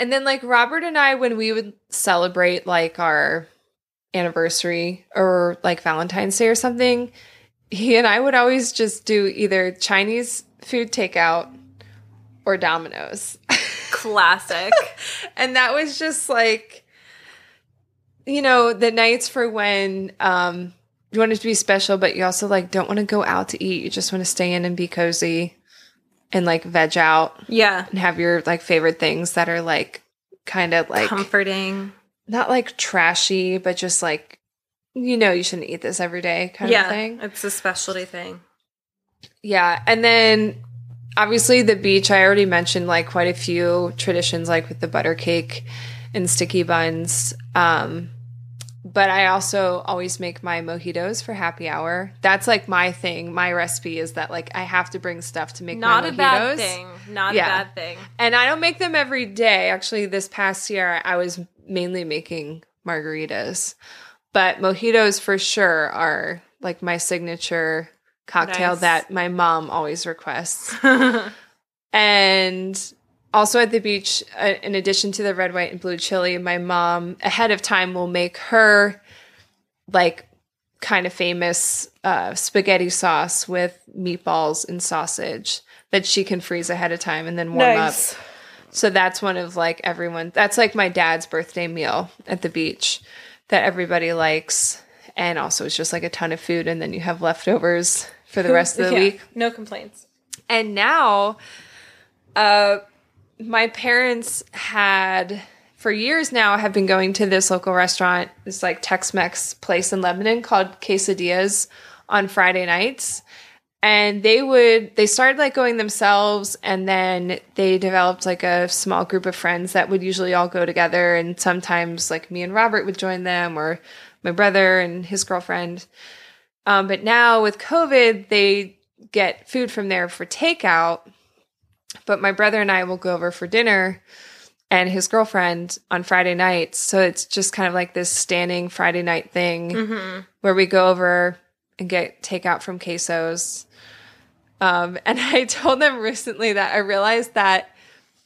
and then like Robert and I when we would celebrate like our anniversary or like Valentine's Day or something, he and I would always just do either Chinese food takeout or Domino's. Classic. and that was just like you know the nights for when um you want it to be special but you also like don't want to go out to eat you just want to stay in and be cozy and like veg out yeah. and have your like favorite things that are like kind of like Comforting. not like trashy but just like you know you shouldn't eat this every day kind yeah. of thing It's a specialty thing. Yeah, and then obviously the beach. I already mentioned like quite a few traditions, like with the butter cake and sticky buns. Um, but I also always make my mojitos for happy hour. That's like my thing. My recipe is that like I have to bring stuff to make Not my a bad thing. Not Yeah. a bad thing. And I don't make them every day. Actually, this past year I was mainly making margaritas. But mojitos for sure are like my signature cocktail Nice. that my mom always requests. and also at the beach, uh, in addition to the red, white, and blue chili, my mom ahead of time will make her like kind of famous uh, spaghetti sauce with meatballs and sausage that she can freeze ahead of time and then warm up. So that's one of like everyone. That's like my dad's birthday meal at the beach that everybody likes, and also it's just like a ton of food, and then you have leftovers for the rest of the Yeah, week. No complaints. And now, uh, my parents had for years now have been going to this local restaurant, this like Tex-Mex place in Lebanon called Quesadillas on Friday nights. And they would they started like going themselves and then they developed like a small group of friends that would usually all go together and sometimes like me and Robert would join them or my brother and his girlfriend. Um, but now with COVID, they get food from there for takeout. But my brother and I will go over for dinner and his girlfriend on Friday nights. So it's just kind of like this standing Friday night thing Mm-hmm. where we go over and get takeout from quesos. Um, and I told them recently that I realized that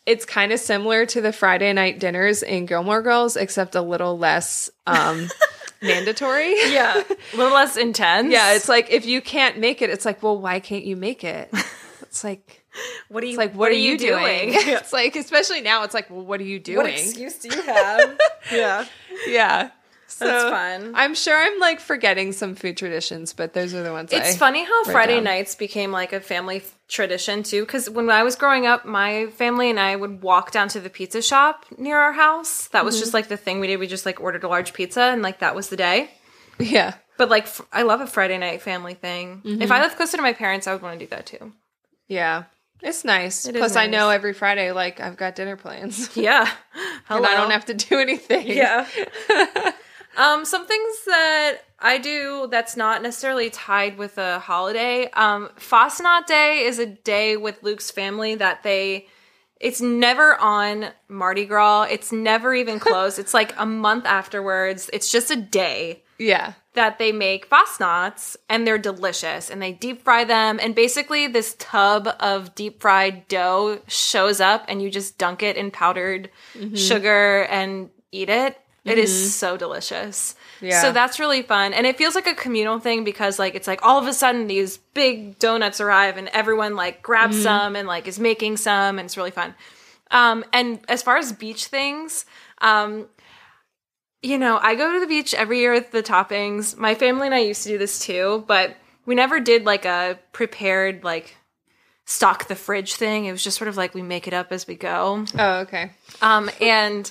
it's kind of similar to the Friday night dinners in Gilmore Girls, except a little less um, mandatory. Yeah. a little less intense. Yeah, it's like if you can't make it, it's like, well, why can't you make it? It's like, what are you it's like, what, are, you doing? it's like, especially now, it's like, well, what are you doing? What excuse do you have? yeah. yeah, so That's fun. I'm sure I'm like forgetting some food traditions, but those are the ones. It's I- funny how Friday down. nights became like a family tradition too. Because when I was growing up, my family and I would walk down to the pizza shop near our house. That was Mm-hmm. just like the thing we did. We just like ordered a large pizza and like that was the day. Yeah, But like, I love a Friday night family thing. Mm-hmm. If I lived closer to my parents, I would want to do that too. yeah. It's nice. It Plus, I nice. know every Friday, like I've got dinner plans, Yeah. and I don't have to do anything. Yeah. um, some things that I do that's not necessarily tied with a holiday. Um, Fastnacht Day is a day with Luke's family that they. It's never on Mardi Gras. It's never even close. it's like a month afterwards. It's just a day yeah. That they make fastnachts and they're delicious and they deep fry them. And basically this tub of deep fried dough shows up and you just dunk it in powdered sugar and eat it. It is so delicious. Yeah. so that's really fun. And it feels like a communal thing because like it's like all of a sudden these big donuts arrive and everyone like grabs some and like is making some and it's really fun. Um and as far as beach things um you know, I go to the beach every year with the toppings. My family and I used to do this too, but we never did like a prepared like stock the fridge thing. It was just sort of like we make it up as we go. Oh, okay. Um and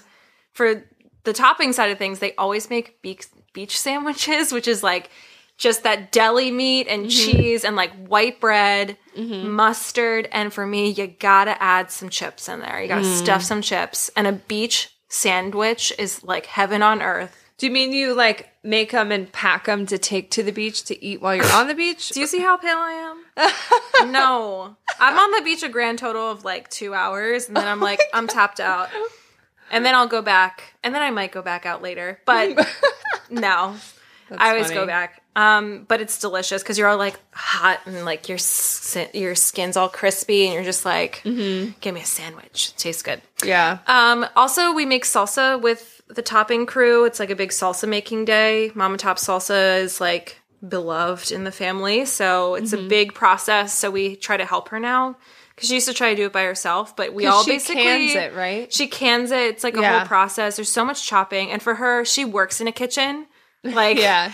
for the topping side of things, they always make beach beach sandwiches, which is like just that deli meat and mm-hmm. cheese and like white bread, mm-hmm. mustard, and for me, you gotta add some chips in there. You gotta mm. stuff some chips, and a beach sandwich is like heaven on earth. Do you mean you like make them and pack them to take to the beach to eat while you're on the beach? Do you see how pale I am? no. I'm on the beach a grand total of like two hours, and then I'm like, I'm tapped out. And then I'll go back, and then I might go back out later. But no, I always go back. Um, but it's delicious because you're all like hot and like your s- your skin's all crispy, and you're just like, give me a sandwich. It tastes good. yeah. Um, also, we make salsa with the topping crew. It's like a big salsa making day. Mama Top salsa is like beloved in the family, so it's Mm-hmm. a big process. So we try to help her now because she used to try to do it by herself, but we all she basically cans it, right? She cans it. It's like a Yeah. whole process. There's so much chopping, and for her, she works in a kitchen. Like Yeah.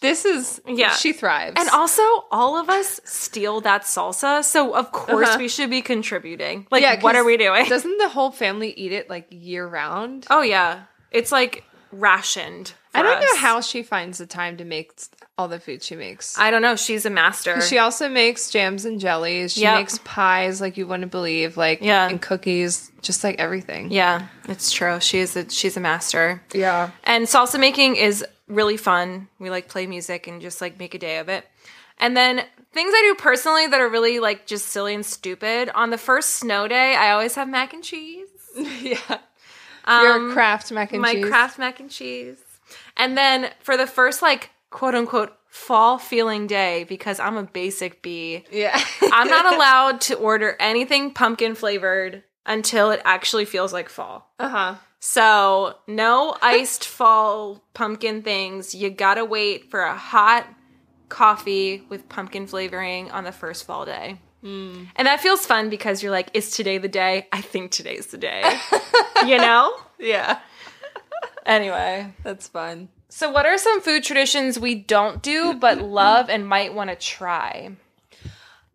This is Yeah. She thrives. And also, all of us steal that salsa, so of course Uh-huh. we should be contributing. Like, yeah, what are we doing? Doesn't the whole family eat it like year round? Oh yeah, it's like rationed. I don't know how she finds the time to make all the food she makes. I don't know. She's a master. She also makes jams and jellies. She Yep. makes pies like you wouldn't believe, like Yeah. and cookies, just like everything. yeah, it's true. She is a she's a master. Yeah. And salsa making is really fun. We like play music and just like make a day of it. And then things I do personally that are really like just silly and stupid. On the first snow day, I always have mac and cheese. yeah. Um, Your Kraft mac and my cheese. My Kraft mac and cheese. And then for the first like quote unquote fall feeling day, because I'm a basic bee, Yeah. I'm not allowed to order anything pumpkin flavored until it actually feels like fall. uh huh. So, no iced fall pumpkin things. You gotta wait for a hot coffee with pumpkin flavoring on the first fall day. And that feels fun because you're like, is today the day? I think today's the day. you know? Yeah. Anyway. That's fun. So, what are some food traditions we don't do but love and might want to try?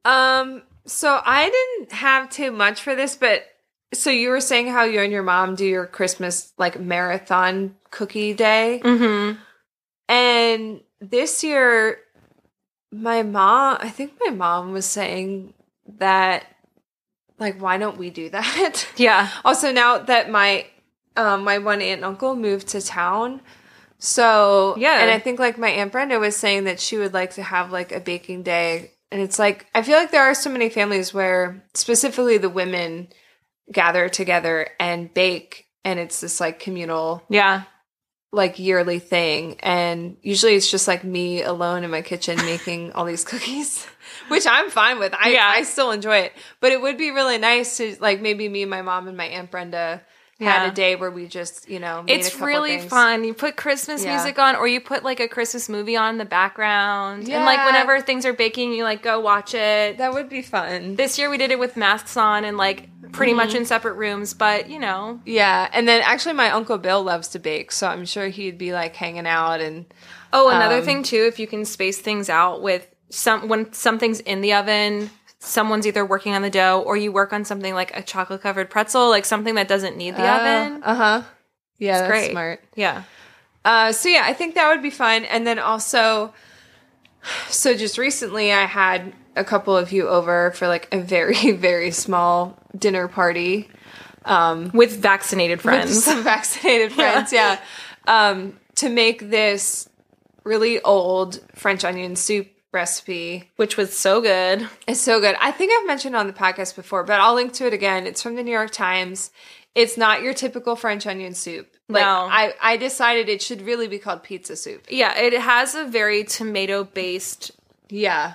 Um, so I didn't have too much for this, but so you were saying how you and your mom do your Christmas like marathon cookie day. Mm-hmm. And this year, my mom, I think my mom was saying that, like, why don't we do that? Yeah. also, now that my um, my one aunt and uncle moved to town, so Yeah. and I think like my aunt Brenda was saying that she would like to have like a baking day, and it's like I feel like there are so many families where specifically the women gather together and bake, and it's this like communal Yeah. like yearly thing and usually it's just like me alone in my kitchen making all these cookies which i'm fine with i Yeah. i still enjoy it but it would be really nice to like maybe me and my mom and my aunt brenda Yeah. had a day where we just you know made a It's really things. fun. You put Christmas Yeah. music on, or you put like a Christmas movie on in the background. And like whenever things are baking, you like go watch it. that would be fun This year we did it with masks on and like pretty much Mm-hmm. in separate rooms, but you know. yeah and then actually my uncle bill loves to bake so i'm sure he'd be like hanging out and Oh, another Um, thing too, if you can space things out with some when something's in the oven, someone's either working on the dough or you work on something like a chocolate covered pretzel, like something that doesn't need the oven. uh-huh yeah that's great. smart Yeah. Uh, so yeah, I think that would be fun. And then also, so just recently I had a couple of you over for like a very very small dinner party with vaccinated with friends. some vaccinated friends. yeah, Um, to make this really old French onion soup recipe. which was so good. It's so good. I think I've mentioned on the podcast before, but I'll link to it again. It's from the New York Times. It's not your typical French onion soup. Like No. I, I decided it should really be called pizza soup. Yeah, it has a very tomato based Yeah.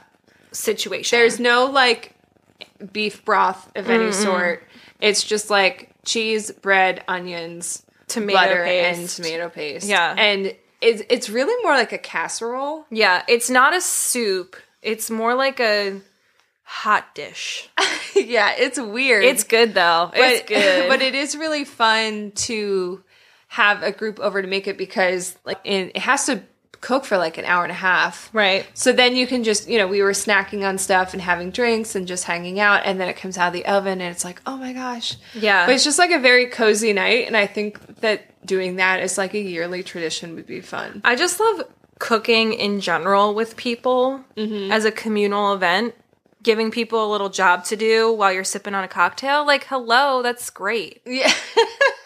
situation. There's no like beef broth of any sort. It's just like cheese, bread, onions, Tomato butter, paste. and tomato paste. Yeah. And it's it's really more like a casserole. yeah, it's not a soup. It's more like a hot dish. yeah, it's weird. It's good though. it's but, good. but it is really fun to have a group over to make it because like it has to cook for like an hour and a half. right. So then you can just, you know, we were snacking on stuff and having drinks and just hanging out and then it comes out of the oven and it's like, "Oh my gosh." Yeah. But it's just like a very cozy night and I think that doing that is like a yearly tradition would be fun. I just love cooking in general with people Mm-hmm. as a communal event. Giving people a little job to do while you're sipping on a cocktail, like hello, that's great. Yeah.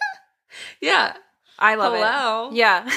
yeah. I love Hello. it. Yeah.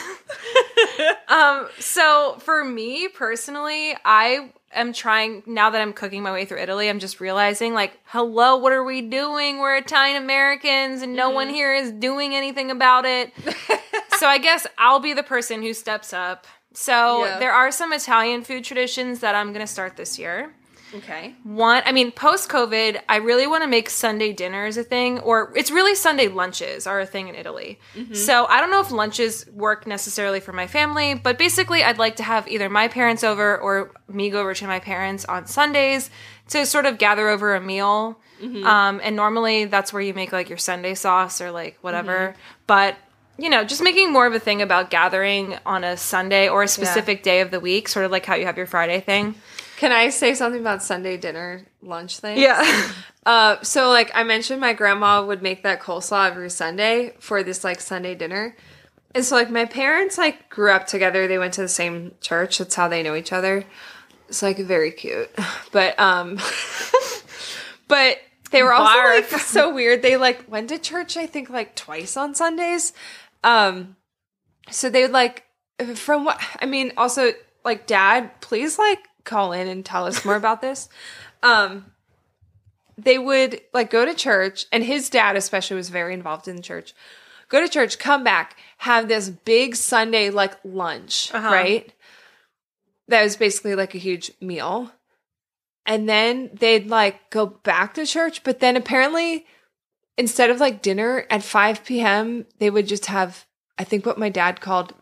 um, so for me personally, I am trying now that I'm cooking my way through Italy, I'm just realizing like, hello, what are we doing? We're Italian Americans and no one here is doing anything about it. so I guess I'll be the person who steps up. So Yeah. there are some Italian food traditions that I'm going to start this year. Okay. One, I mean, post COVID, I really want to make Sunday dinners a thing, or it's really Sunday lunches are a thing in Italy. Mm-hmm. So I don't know if lunches work necessarily for my family, but basically, I'd like to have either my parents over or me go over to my parents on Sundays to sort of gather over a meal. Mm-hmm. Um, and normally, that's where you make like your Sunday sauce or like whatever. Mm-hmm. But you know, just making more of a thing about gathering on a Sunday or a specific day of the week, sort of like how you have your Friday thing. Can I say something about Sunday dinner lunch thing? Yeah. Uh, so like I mentioned, my grandma would make that coleslaw every Sunday for this like Sunday dinner. And so like my parents like grew up together. They went to the same church. That's how they know each other. It's like very cute. But um but they were also Barf. like so weird. They like went to church I think like twice on Sundays. Um so they would like from what I mean also like dad, please like call in and tell us more about this. Um they would like go to church and his dad especially was very involved in church. Go to church come back have this big sunday like lunch Uh-huh. right? That was basically like a huge meal. And then they'd like go back to church but then apparently instead of like dinner at 5 p.m they would just have i think what my dad called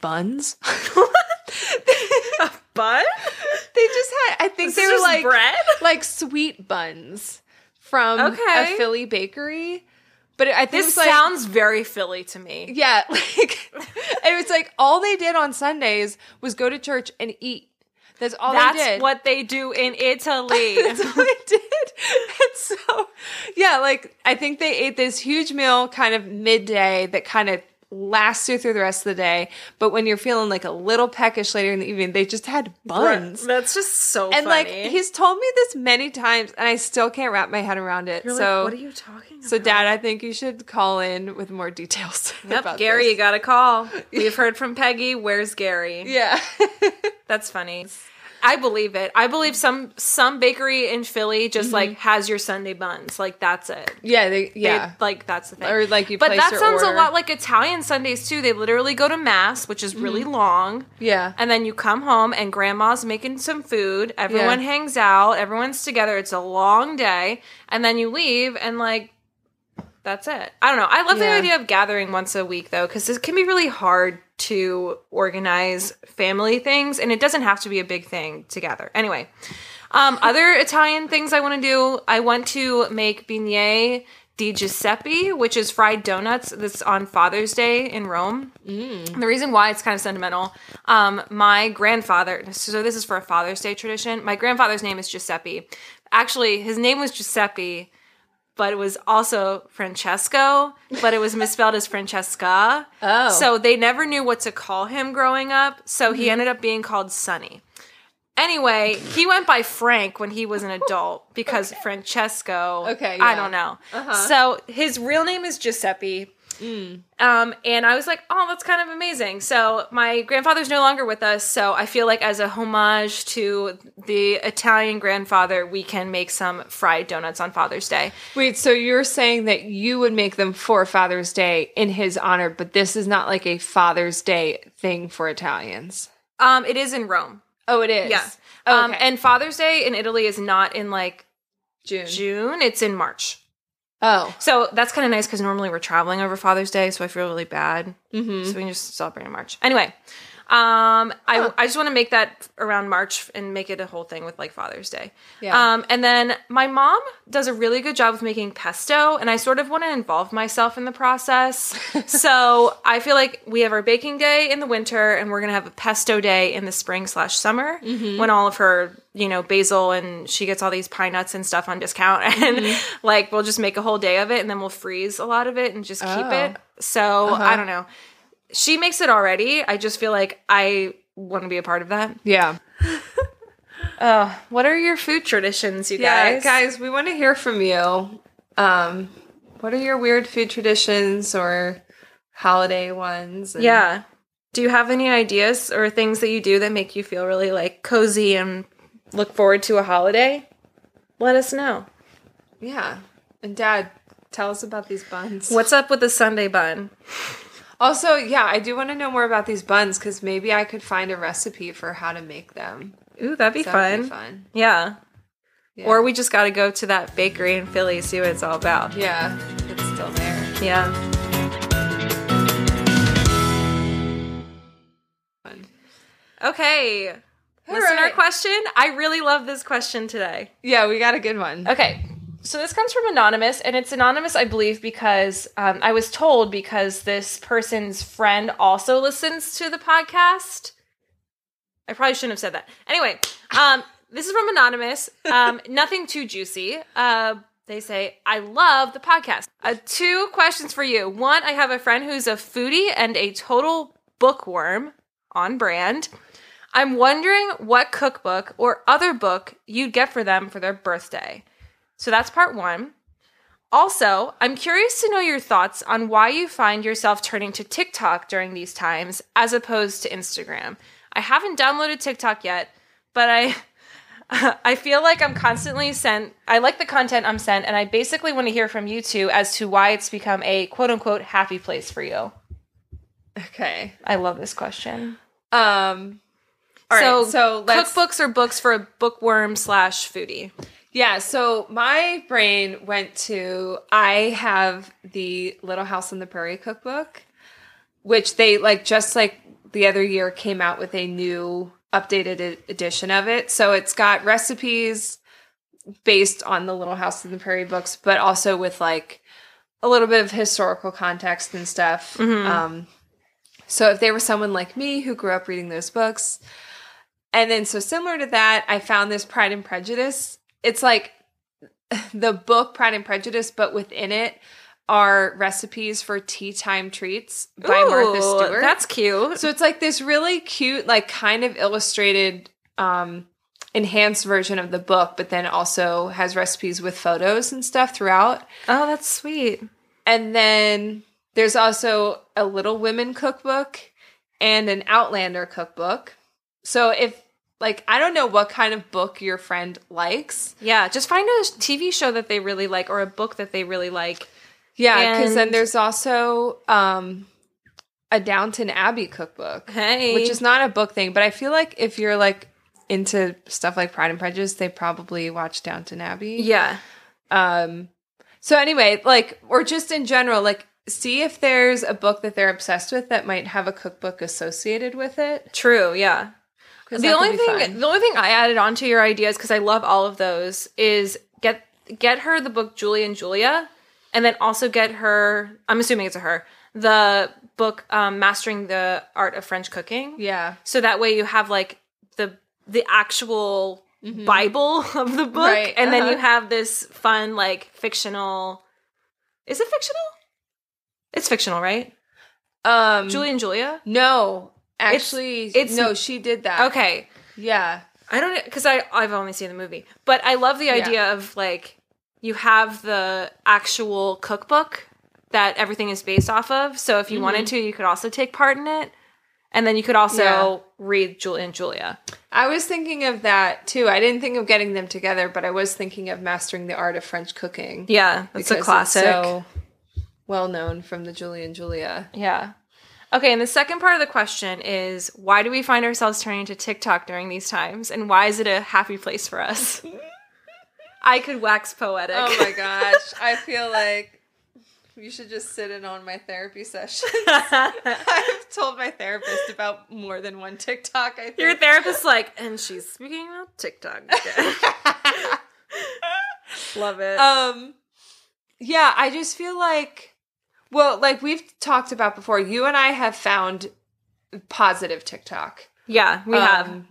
buns. But they just had i think Is they were like bread? like sweet buns from Okay. a Philly bakery. But I think it this like sounds very Philly to me. yeah, like it was like all they did on Sundays was go to church and eat. That's all they That's did. what they do in Italy. That's all they did. And so yeah, like I think they ate this huge meal kind of midday that kind of lasts you through the rest of the day. But when you're feeling like a little peckish later in the evening, they just had buns. That's just so And funny. like he's told me this many times, and I still can't wrap my head around it. You're like, so, what are you talking about? so Dad, I think you should call in with more details. Yep, about Gary, you got a call. We've heard from Peggy. Where's Gary? yeah, That's funny. I believe it. I believe some some bakery in Philly just mm-hmm. like has your Sunday buns. Like that's it. yeah, they, They- yeah. like that's the thing. Or, like, you but that sounds order. a lot like Italian Sundays too. They literally go to mass, which is really mm-hmm. long. yeah, And then you come home and grandma's making some food. Everyone Yeah. hangs out. Everyone's together. It's a long day. And then you leave and like that's it. I don't know. I love the idea of gathering once a week though cuz it can be really hard to organize family things and it doesn't have to be a big thing to gather. Anyway, um, other Italian things I want to do, I want to make bignè di Giuseppe, which is fried donuts. That's on Father's Day in Rome. The reason why it's kind of sentimental, um, my grandfather, so this is for a Father's Day tradition. My grandfather's name is Giuseppe. Actually, his name was Giuseppe, but it was also Francesco, but it was misspelled as Francesca. Oh. So they never knew what to call him growing up. So he ended up being called Sonny. Anyway, he went by Frank when he was an adult because Francesco. Okay, I don't know. Uh-huh. So his real name is Giuseppe. Mm. Um, and I was like, oh, that's kind of amazing. So my grandfather's no longer with us. So I feel like as a homage to the Italian grandfather, we can make some fried donuts on Father's Day. Wait, so you're saying that you would make them for Father's Day in his honor, but this is not like a Father's Day thing for Italians. Um, it is in Rome. Oh, it is. Yeah. Oh, Um, and Father's Day in Italy is not in like June. June, it's in March. Oh, So that's kind of nice because normally we're traveling over Father's Day, so I feel really bad. mm-hmm. So we can just celebrate in March. Anyway, um, I Huh. I just want to make that around March and make it a whole thing with like Father's Day. Yeah. Um, and then my mom does a really good job of making pesto, and I sort of want to involve myself in the process. so I feel like we have our baking day in the winter, and we're gonna have a pesto day in the spring slash summer Mm-hmm. when all of her you know basil and she gets all these pine nuts and stuff on discount, and Mm-hmm. like we'll just make a whole day of it, and then we'll freeze a lot of it and just keep Oh. it. So Uh-huh. I don't know. She makes it already. I just feel like I want to be a part of that. yeah. Uh, what are your food traditions, you Yeah, guys? guys, we want to hear from you. Um, what are your weird food traditions or holiday ones? And- Yeah. Do you have any ideas or things that you do that make you feel really like cozy and look forward to a holiday? Let us know. Yeah. And Dad, tell us about these buns. What's up with the Sunday bun? Also, yeah, I do want to know more about these buns because maybe I could find a recipe for how to make them. Ooh, that'd be, fun. be fun. Yeah. Yeah. Or we just got to go to that bakery in Philly, see what it's all about. yeah, it's still there. Yeah. Okay. All Listener right. question. I really love this question today. Yeah, we got a good one. Okay. So this comes from anonymous, and it's anonymous, I believe, because um, I was told because this person's friend also listens to the podcast. I probably shouldn't have said that. Anyway, um, this is from anonymous. Um, nothing too juicy. Uh, they say, "I love the podcast." Uh, two questions for you. One, I have a friend who's a foodie and a total bookworm on brand. I'm wondering what cookbook or other book you'd get for them for their birthday. So that's part one. Also, I'm curious to know your thoughts on why you find yourself turning to TikTok during these times as opposed to Instagram. I haven't downloaded TikTok yet, but I I feel like I'm constantly sent I like the content I'm sent and I basically want to hear from you two as to why it's become a quote unquote happy place for you. Okay. I love this question. Um. All right. so, So, let's. cookbooks or books for a bookworm slash foodie. Yeah. So my brain went to I have the Little House on the Prairie cookbook, which they like just like the other year came out with a new updated edition of it. So it's got recipes based on the Little House on the Prairie books, but also with like a little bit of historical context and stuff. Um, so if there was someone like me who grew up reading those books, and then so similar to that, I found this Pride and Prejudice. It's like the book Pride and Prejudice, but within it are recipes for tea time treats by Martha Stewart. That's cute. So it's like this really cute, like kind of illustrated, um, enhanced version of the book, but then also has recipes with photos and stuff throughout. Oh, that's sweet. And then there's also a Little Women cookbook and an Outlander cookbook. So if like I don't know what kind of book your friend likes. Yeah, just find a TV show that they really like or a book that they really like. Yeah, because then there's also um a Downton Abbey cookbook. Hey. Which is not a book thing, but I feel like if you're like into stuff like Pride and Prejudice, they probably watch Downton Abbey. Yeah. Um so anyway, like or just in general, like see if there's a book that they're obsessed with that might have a cookbook associated with it. True, yeah. The only thing fun. the only thing I added onto your ideas cuz I love all of those is get get her the book Julie and Julia and then also get her I'm assuming it's a her the book um, Mastering the Art of French Cooking. Yeah. So that way you have like the the actual Bible of the book, Mm-hmm. Right, and then uh-huh. you have this fun like fictional. Is it fictional? It's fictional, right? Um Julie and Julia. No. Actually it's- no, she did that. Okay, Yeah. I don't because I I've only seen the movie, but I love the idea of like you have the actual cookbook that everything is based off of. So if you wanted mm-hmm. to, you could also take part in it, and then you could also Yeah. read Julia and Julia. I was thinking of that too. I didn't think of getting them together, but I was thinking of mastering the art of French cooking. Yeah, that's a classic. It's so well known from the Julie and Julia. Yeah. Okay, and the second part of the question is why do we find ourselves turning to TikTok during these times, and why is it a happy place for us? I could wax poetic. Oh my gosh. I feel like you should just sit in on my therapy session. I've told my therapist about more than one TikTok, I think. Your therapist's like, and she's speaking about TikTok. again." Love it. um yeah, I just feel like well, like we've talked about before, you and I have found positive TikTok. yeah, we have. Um,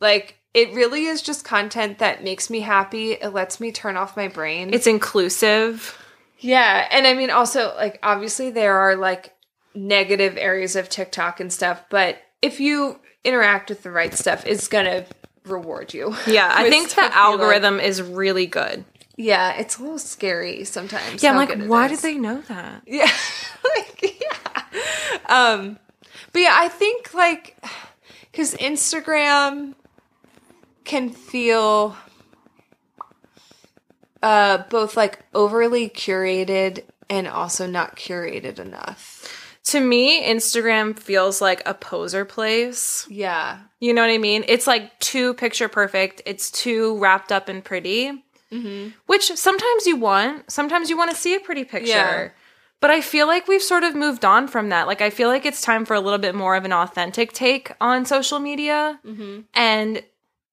like it really is just content that makes me happy. It lets me turn off my brain. It's inclusive. yeah, and I mean also like obviously there are like negative areas of TikTok and stuff, but if you interact with the right stuff, it's gonna reward you. Yeah, I think the you like. algorithm is really good. Yeah, it's a little scary sometimes. Yeah, I'm like, why did they know that? Yeah. like, yeah. Um, but yeah, I think like because Instagram can feel uh both like overly curated and also not curated enough. To me, Instagram feels like a poser place. Yeah. You know what I mean? It's like too picture perfect. It's too wrapped up and pretty. Mm-hmm. Which sometimes you want. Sometimes you want to see a pretty picture. Yeah. But I feel like we've sort of moved on from that. Like, I feel like it's time for a little bit more of an authentic take on social media Mm-hmm. and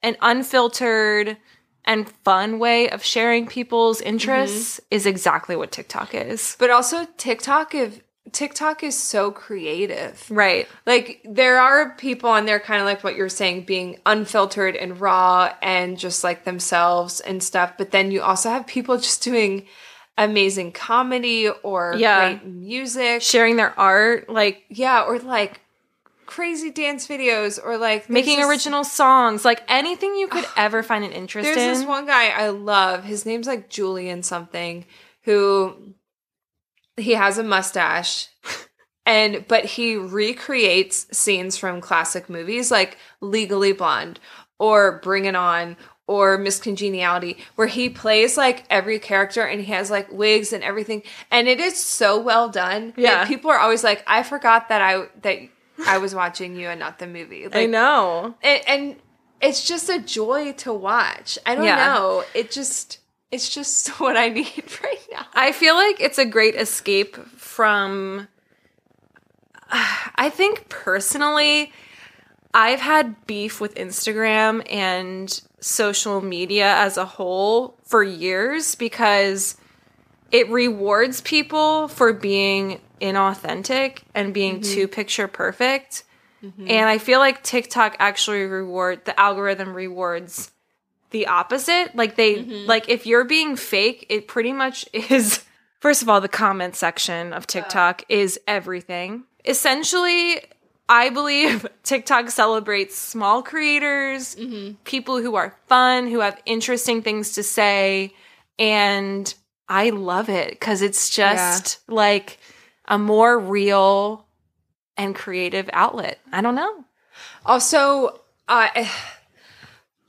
an unfiltered and fun way of sharing people's interests Mm-hmm. is exactly what TikTok is. But also TikTok if TikTok is so creative. Right. like there are people on there kind of like what you're saying being unfiltered and raw and just like themselves and stuff but then you also have people just doing amazing comedy or Yeah. great music Sharing their art, like yeah or like crazy dance videos or like making this- original songs, like anything you could ever find an interest there's in. this one guy i love his name's like julian something who he has a mustache and but he recreates scenes from classic movies like legally blonde or bring it on or miss congeniality where he plays like every character and he has like wigs and everything and it is so well done that Yeah. people are always like i forgot that i that i was watching you and not the movie like, I know. and, and it's just a joy to watch. I don't Yeah. know. It just it's just what I need right now. I feel like it's a great escape from. I think personally, I've had beef with Instagram and social media as a whole for years because it rewards people for being inauthentic and being mm-hmm. too picture perfect. Mm-hmm. And I feel like TikTok actually reward the algorithm rewards the opposite. Like they mm-hmm. like if you're being fake, it pretty much is first of all the comment section of TikTok is everything. Essentially, I believe TikTok celebrates small creators, mm-hmm. people who are fun, who have interesting things to say, and I love it cuz it's just like a more real and creative outlet. I don't know. Also, I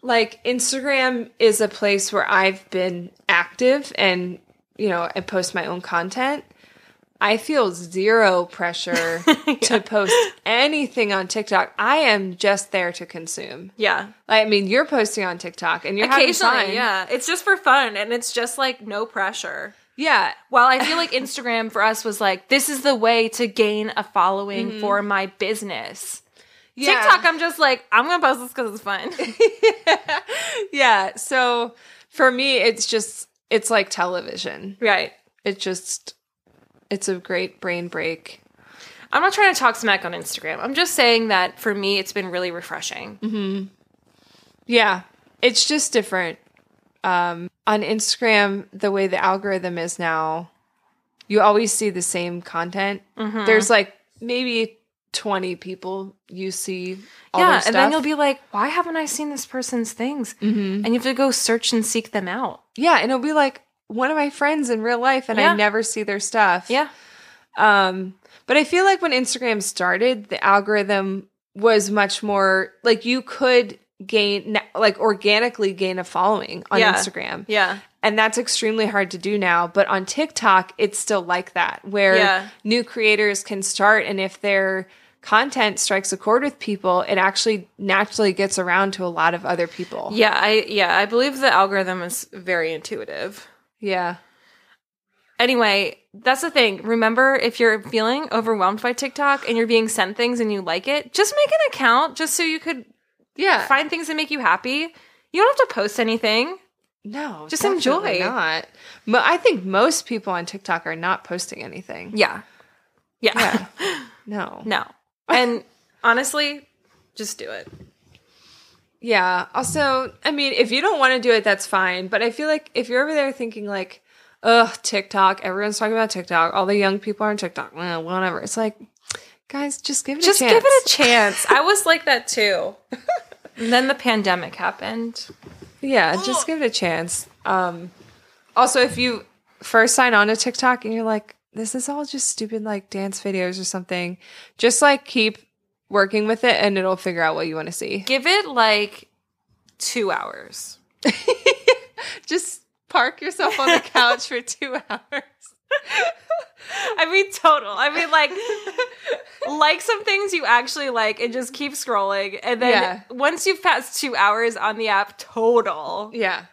like Instagram is a place where I've been active and you know, I post my own content. I feel zero pressure to post anything on TikTok. I am just there to consume. Yeah. I mean, you're posting on TikTok and you're having Occasionally, fun. yeah. It's just for fun and it's just like no pressure. Yeah. While I feel like Instagram for us was like, this is the way to gain a following Mm-hmm. for my business. Yeah. TikTok, I'm just like, I'm gonna post this because it's fun. yeah. So for me, it's just it's like television. right. It just it's a great brain break. I'm not trying to talk smack on Instagram. I'm just saying that for me, it's been really refreshing. Mm-hmm. Yeah, it's just different. Um, on Instagram, the way the algorithm is now, you always see the same content. There's like maybe 20 people you see all yeah, and then you'll be like, why haven't I seen this person's things? Mhm. And you have to go search and seek them out. yeah, and it'll be like one of my friends in real life and Yeah. I never see their stuff. Yeah. Um, but I feel like when Instagram started, the algorithm was much more like you could gain like organically gain a following on Yeah. Instagram. Yeah. And that's extremely hard to do now. But on TikTok, it's still like that, where Yeah. new creators can start. And if their content strikes a chord with people, it actually naturally gets around to a lot of other people. Yeah, I yeah, I believe the algorithm is very intuitive. Yeah. Anyway, that's the thing. Remember, if you're feeling overwhelmed by TikTok and you're being sent things and you like it, just make an account just so you could Yeah. find things that make you happy. You don't have to post anything. No. Just enjoy. Not. Mo- I think most people on TikTok are not posting anything. Yeah. Yeah. Yeah. No. no. And honestly, just do it. Yeah. Also, I mean, if you don't want to do it, that's fine. But I feel like if you're over there thinking like, ugh, TikTok, everyone's talking about TikTok, all the young people are on TikTok, well, whatever. It's like, guys, just give it Just a chance. give it a chance. I was like that too. And then the pandemic happened. Yeah, just give it a chance. Um, also, if you first sign on to TikTok and you're like, this is all just stupid like dance videos or something, just like keep working with it and it'll figure out what you want to see. Give it like two hours. Just park yourself on the couch for two hours. I mean, total. I mean, like, like some things you actually like and just keep scrolling. And then Yeah. once you've passed two hours on the app, total. Yeah.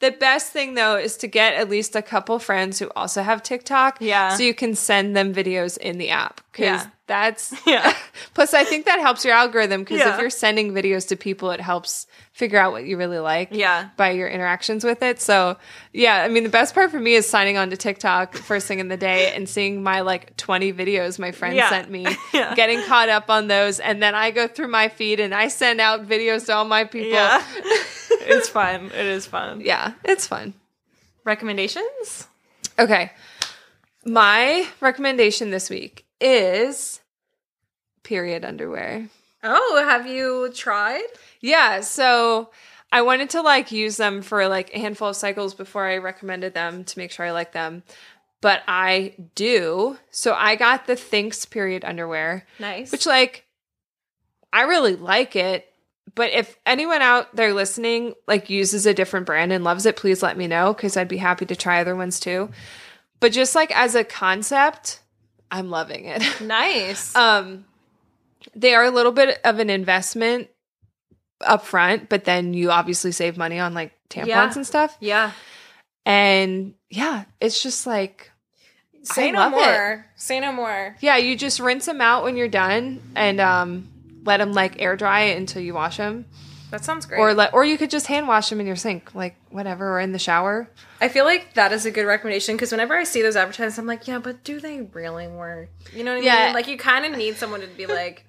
The best thing though is to get at least a couple friends who also have TikTok. Yeah. So you can send them videos in the app. Cause Yeah. That's, Yeah. plus I think that helps your algorithm. Cause Yeah. if you're sending videos to people, it helps figure out what you really like. Yeah. By your interactions with it. So yeah, I mean, the best part for me is signing on to TikTok first thing in the day and seeing my like 20 videos my friend Yeah. sent me, Yeah. getting caught up on those. And then I go through my feed and I send out videos to all my people. Yeah. it's fun. It is fun. yeah it's fun. Recommendations? Okay. My recommendation this week is period underwear. Oh, have you tried? Yeah, so I wanted to like use them for like a handful of cycles before I recommended them to make sure I like them. But I do. So I got the Thinx period underwear, Nice. which like I really like it. But if anyone out there listening like uses a different brand and loves it, please let me know because I'd be happy to try other ones too. But just like as a concept, I'm loving it. nice. um they are a little bit of an investment up front, but then you obviously save money on like tampons Yeah. and stuff. yeah. And yeah, it's just like Say I no love it. more. Say no more. yeah, you just rinse them out when you're done and um let them like air dry until you wash them. That sounds great. Or let or you could just hand wash them in your sink, like whatever, or in the shower. I feel like that is a good recommendation because whenever I see those advertisements, I'm like, yeah, but do they really work? You know what I Yeah. mean? Like, you kind of need someone to be like,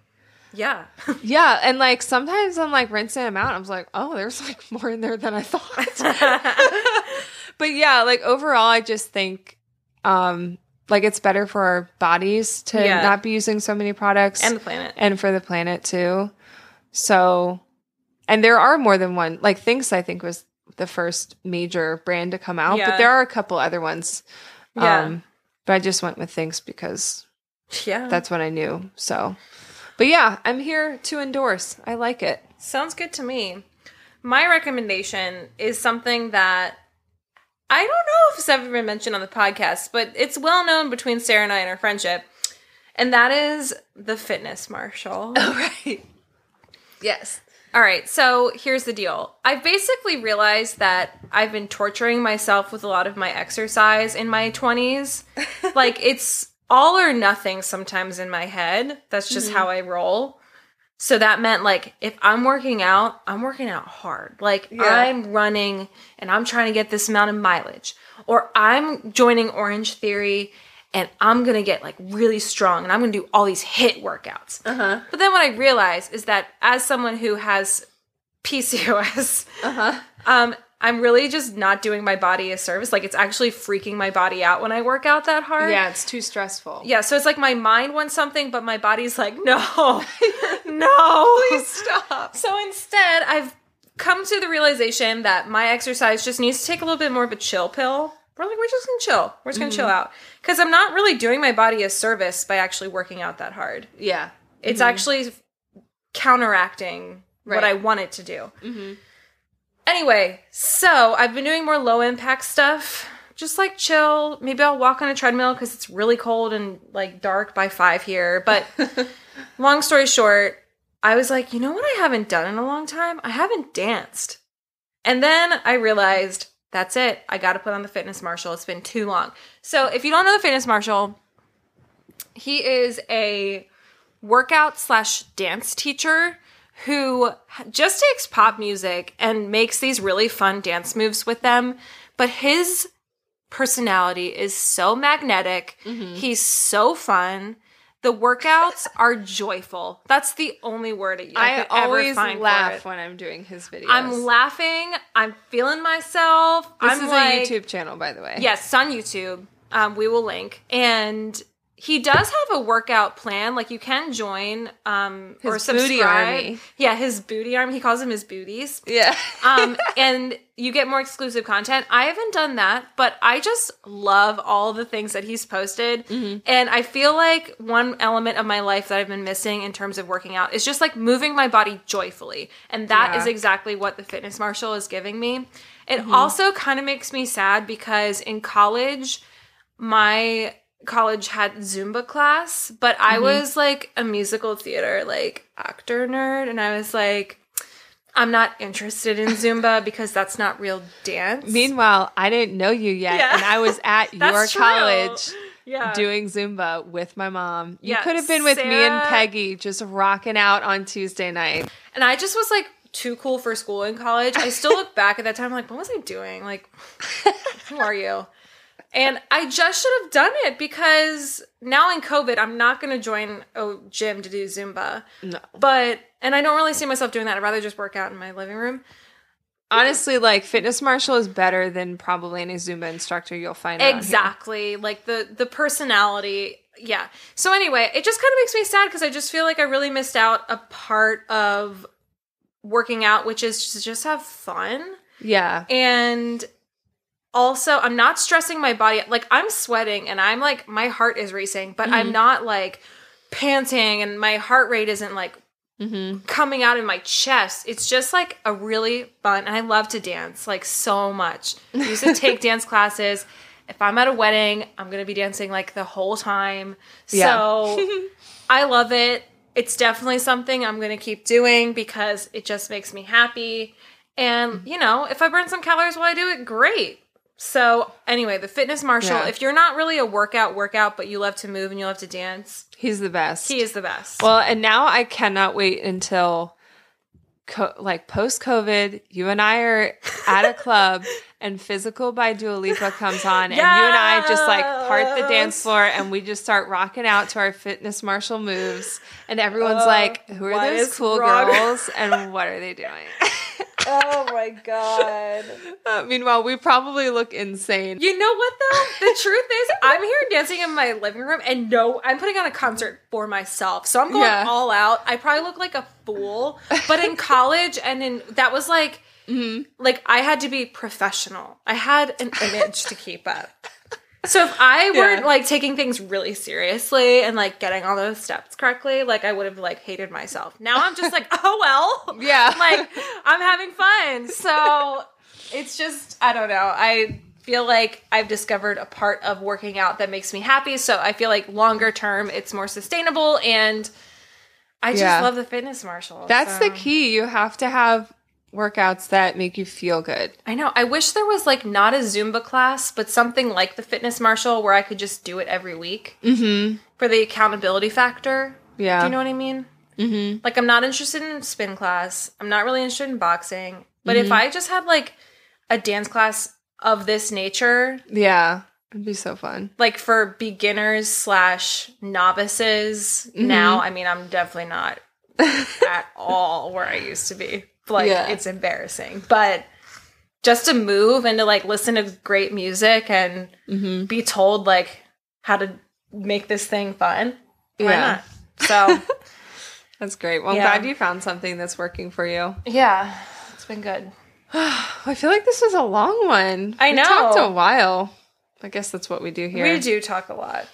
yeah. Yeah, and like sometimes I'm like rinsing them out. I was like, oh, there's like more in there than I thought. but yeah, like overall, I just think um like it's better for our bodies to Yeah. not be using so many products and the planet. and for the planet too. So, and there are more than one. Like Thinx, I think was the first major brand to come out, Yeah. but there are a couple other ones. Yeah. Um, but I just went with Thinx because Yeah. that's what I knew. So, but yeah, I'm here to endorse. I like it. Sounds good to me. My recommendation is something that I don't know if it's ever been mentioned on the podcast, but it's well known between Sarah and I in our friendship. And that is the Fitness Marshall. Oh, right. Yes. All right, so here's the deal. I've basically realized that I've been torturing myself with a lot of my exercise in my 20s. like it's all or nothing sometimes in my head. That's just how I roll. So that meant like if I'm working out, I'm working out hard. Like Yeah. I'm running and I'm trying to get this amount of mileage or I'm joining Orange Theory and I'm going to get like really strong and I'm going to do all these HIIT workouts. Uh-huh. But then what I realized is that as someone who has PCOS, Uh-huh. um, I'm really just not doing my body a service. Like it's actually freaking my body out when I work out that hard. Yeah, it's too stressful. Yeah, so it's like my mind wants something, but my body's like, no, no. Please stop. So instead, I've come to the realization that my exercise just needs to take a little bit more of a chill pill. We're like, we're just gonna chill. We're just gonna chill mm-hmm. out. Because I'm not really doing my body a service by actually working out that hard. Yeah. It's mm-hmm. actually counteracting what I want it to do. Mm-hmm. Anyway, so I've been doing more low impact stuff, just like chill. Maybe I'll walk on a treadmill because it's really cold and like dark by five here. But long story short, I was like, you know what I haven't done in a long time? I haven't danced. And then I realized that's it. I got to put on the Fitness Marshall. It's been too long. So if you don't know the Fitness Marshall, he is a workout slash dance teacher who just takes pop music and makes these really fun dance moves with them. But his personality is so magnetic. He's so fun. The workouts are joyful. That's the only word I, I, could ever always laugh when I'm doing his videos. I'm laughing. I'm feeling myself. This I'm is like, a YouTube channel, by the way. Yes, on YouTube. Um, we will link. And he does have a workout plan. Like you can join um, or His subscribe. booty army. Yeah, his booty army. He calls them his booties. Yeah. Um, and you get more exclusive content. I haven't done that, but I just love all the things that he's posted. Mm-hmm. And I feel like one element of my life that I've been missing in terms of working out is just like moving my body joyfully. And that is Yeah. exactly what the Fitness Marshall is giving me. It Mm-hmm. also kind of makes me sad because in college, my college had Zumba class, but I Mm-hmm. was like a musical theater like actor nerd and I was like I'm not interested in Zumba because that's not real dance. Meanwhile, I didn't know you yet, Yeah. and I was at your true. college yeah. doing Zumba with my mom. You Yeah, could have been with me and Peggy just rocking out on Tuesday night. And I just was like too cool for school in college. I still look back at that time like, what was I doing? Like, who are you? And I just should have done it because now in COVID, I'm not going to join a gym to do Zumba. No. But, and I don't really see myself doing that. I'd rather just work out in my living room. Honestly, like Fitness Marshall is better than probably any Zumba instructor you'll find. Exactly. Like the the personality. Yeah. So anyway, it just kind of makes me sad because I just feel like I really missed out a part of working out, which is to just have fun. Yeah. And also, I'm not stressing my body. Like I'm sweating and I'm like my heart is racing, but I'm not like panting and my heart rate isn't like Mm-hmm. coming out in my chest. It's just like a really fun, and I love to dance like so much. I used to take dance classes. If I'm at a wedding, I'm gonna be dancing like the whole time. Yeah. So I love it. It's definitely something I'm gonna keep doing because it just makes me happy. And you know, if I burn some calories while I do it, great. So anyway, the Fitness Marshall. Yeah. If you're not really a workout workout, but you love to move and you love to dance, He's the best. he is the best. Well, and now I cannot wait until co- like post COVID, you and I are at a club and Physical by Dua Lipa comes on and you and I just like part the dance floor and we just start rocking out to our Fitness Marshall moves and everyone's Uh, like, who are those cool wrong? girls and what are they doing? oh my god. Uh, meanwhile, we probably look insane. You know what though? The truth is, I'm here dancing in my living room, and no, I'm putting on a concert for myself. So I'm going Yeah. all out. I probably look like a fool, but in college and in that was like, like I had to be professional. I had an image to keep up. So if I weren't Yeah. like taking things really seriously and like getting all those steps correctly, like I would have like hated myself. Now I'm just like, oh well, Yeah. like I'm having fun. So it's just I don't know. I feel like I've discovered a part of working out that makes me happy. So I feel like longer term it's more sustainable and I just Yeah. love the Fitness Marshall. That's so. the key. You have to have workouts that make you feel good. I know. I wish there was like not a Zumba class, but something like the Fitness Marshall where I could just do it every week Mm-hmm. for the accountability factor. Yeah. Do you know what I mean? mm-hmm. Like I'm not interested in spin class. I'm not really interested in boxing. But Mm-hmm. if I just had like a dance class of this nature, Yeah. It'd be so fun. like for beginners slash novices, Mm-hmm. now I mean I'm definitely not at all where I used to be. Like Yeah. it's embarrassing. But just to move and to like listen to great music and Mm-hmm. be told like how to make this thing fun. Why Yeah. not? So That's great. Well, I'm glad you found something that's working for you. yeah, it's been good. I feel like this was a long one. I We talked a while. I guess that's what we do here. We do talk a lot.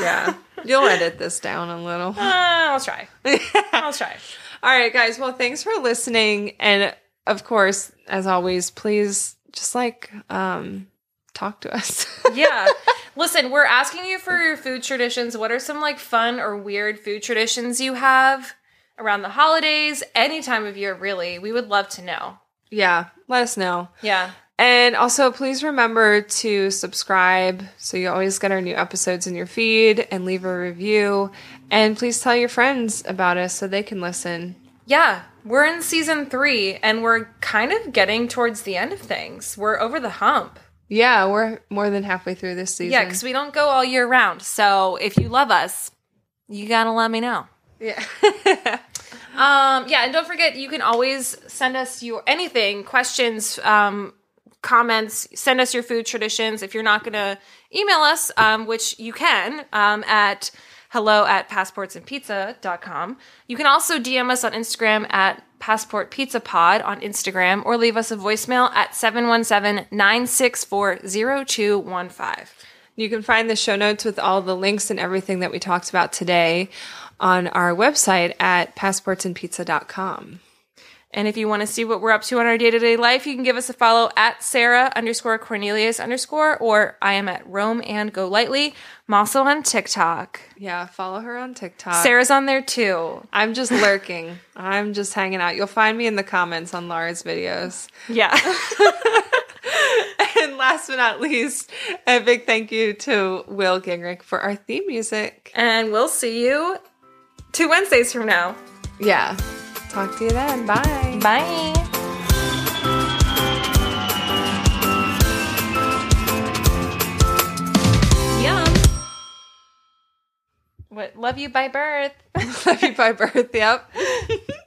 Yeah. You'll edit this down a little. Uh, I'll try. I'll try. All right, guys. Well, thanks for listening. And of course, as always, please just like um talk to us. Yeah. Listen, we're asking you for your food traditions. What are some like fun or weird food traditions you have around the holidays, any time of year, really? We would love to know. yeah, let us know. Yeah. And also, please remember to subscribe so you always get our new episodes in your feed and leave a review. And please tell your friends about us so they can listen. Yeah. We're in season three and we're kind of getting towards the end of things. We're over the hump. Yeah, we're more than halfway through this season. Yeah, because we don't go all year round. So if you love us, you gotta let me know. yeah. Um, yeah, and don't forget, you can always send us your anything, questions, um, comments. Send us your food traditions. If you're not going to email us, um, which you can um, at hello at passportsandpizza.com. You can also DM us on Instagram at Passport Pizza Pod on Instagram or leave us a voicemail at 717 964 0215. You can find the show notes with all the links and everything that we talked about today on our website at passportsandpizza.com. And if you want to see what we're up to on our day to day life, you can give us a follow at Sarah underscore Cornelius underscore, or I am at Rome and Go Lightly. I'm also on TikTok. Yeah, follow her on TikTok. Sarah's on there too. I'm just lurking. I'm just hanging out. You'll find me in the comments on Laura's videos. Yeah. And last but not least, a big thank you to Will Gingrich for our theme music. and we'll see you two Wednesdays from now. Yeah. Talk to you then. Bye. Bye. Yum. What? Love you by birth. Love you by birth. Yep.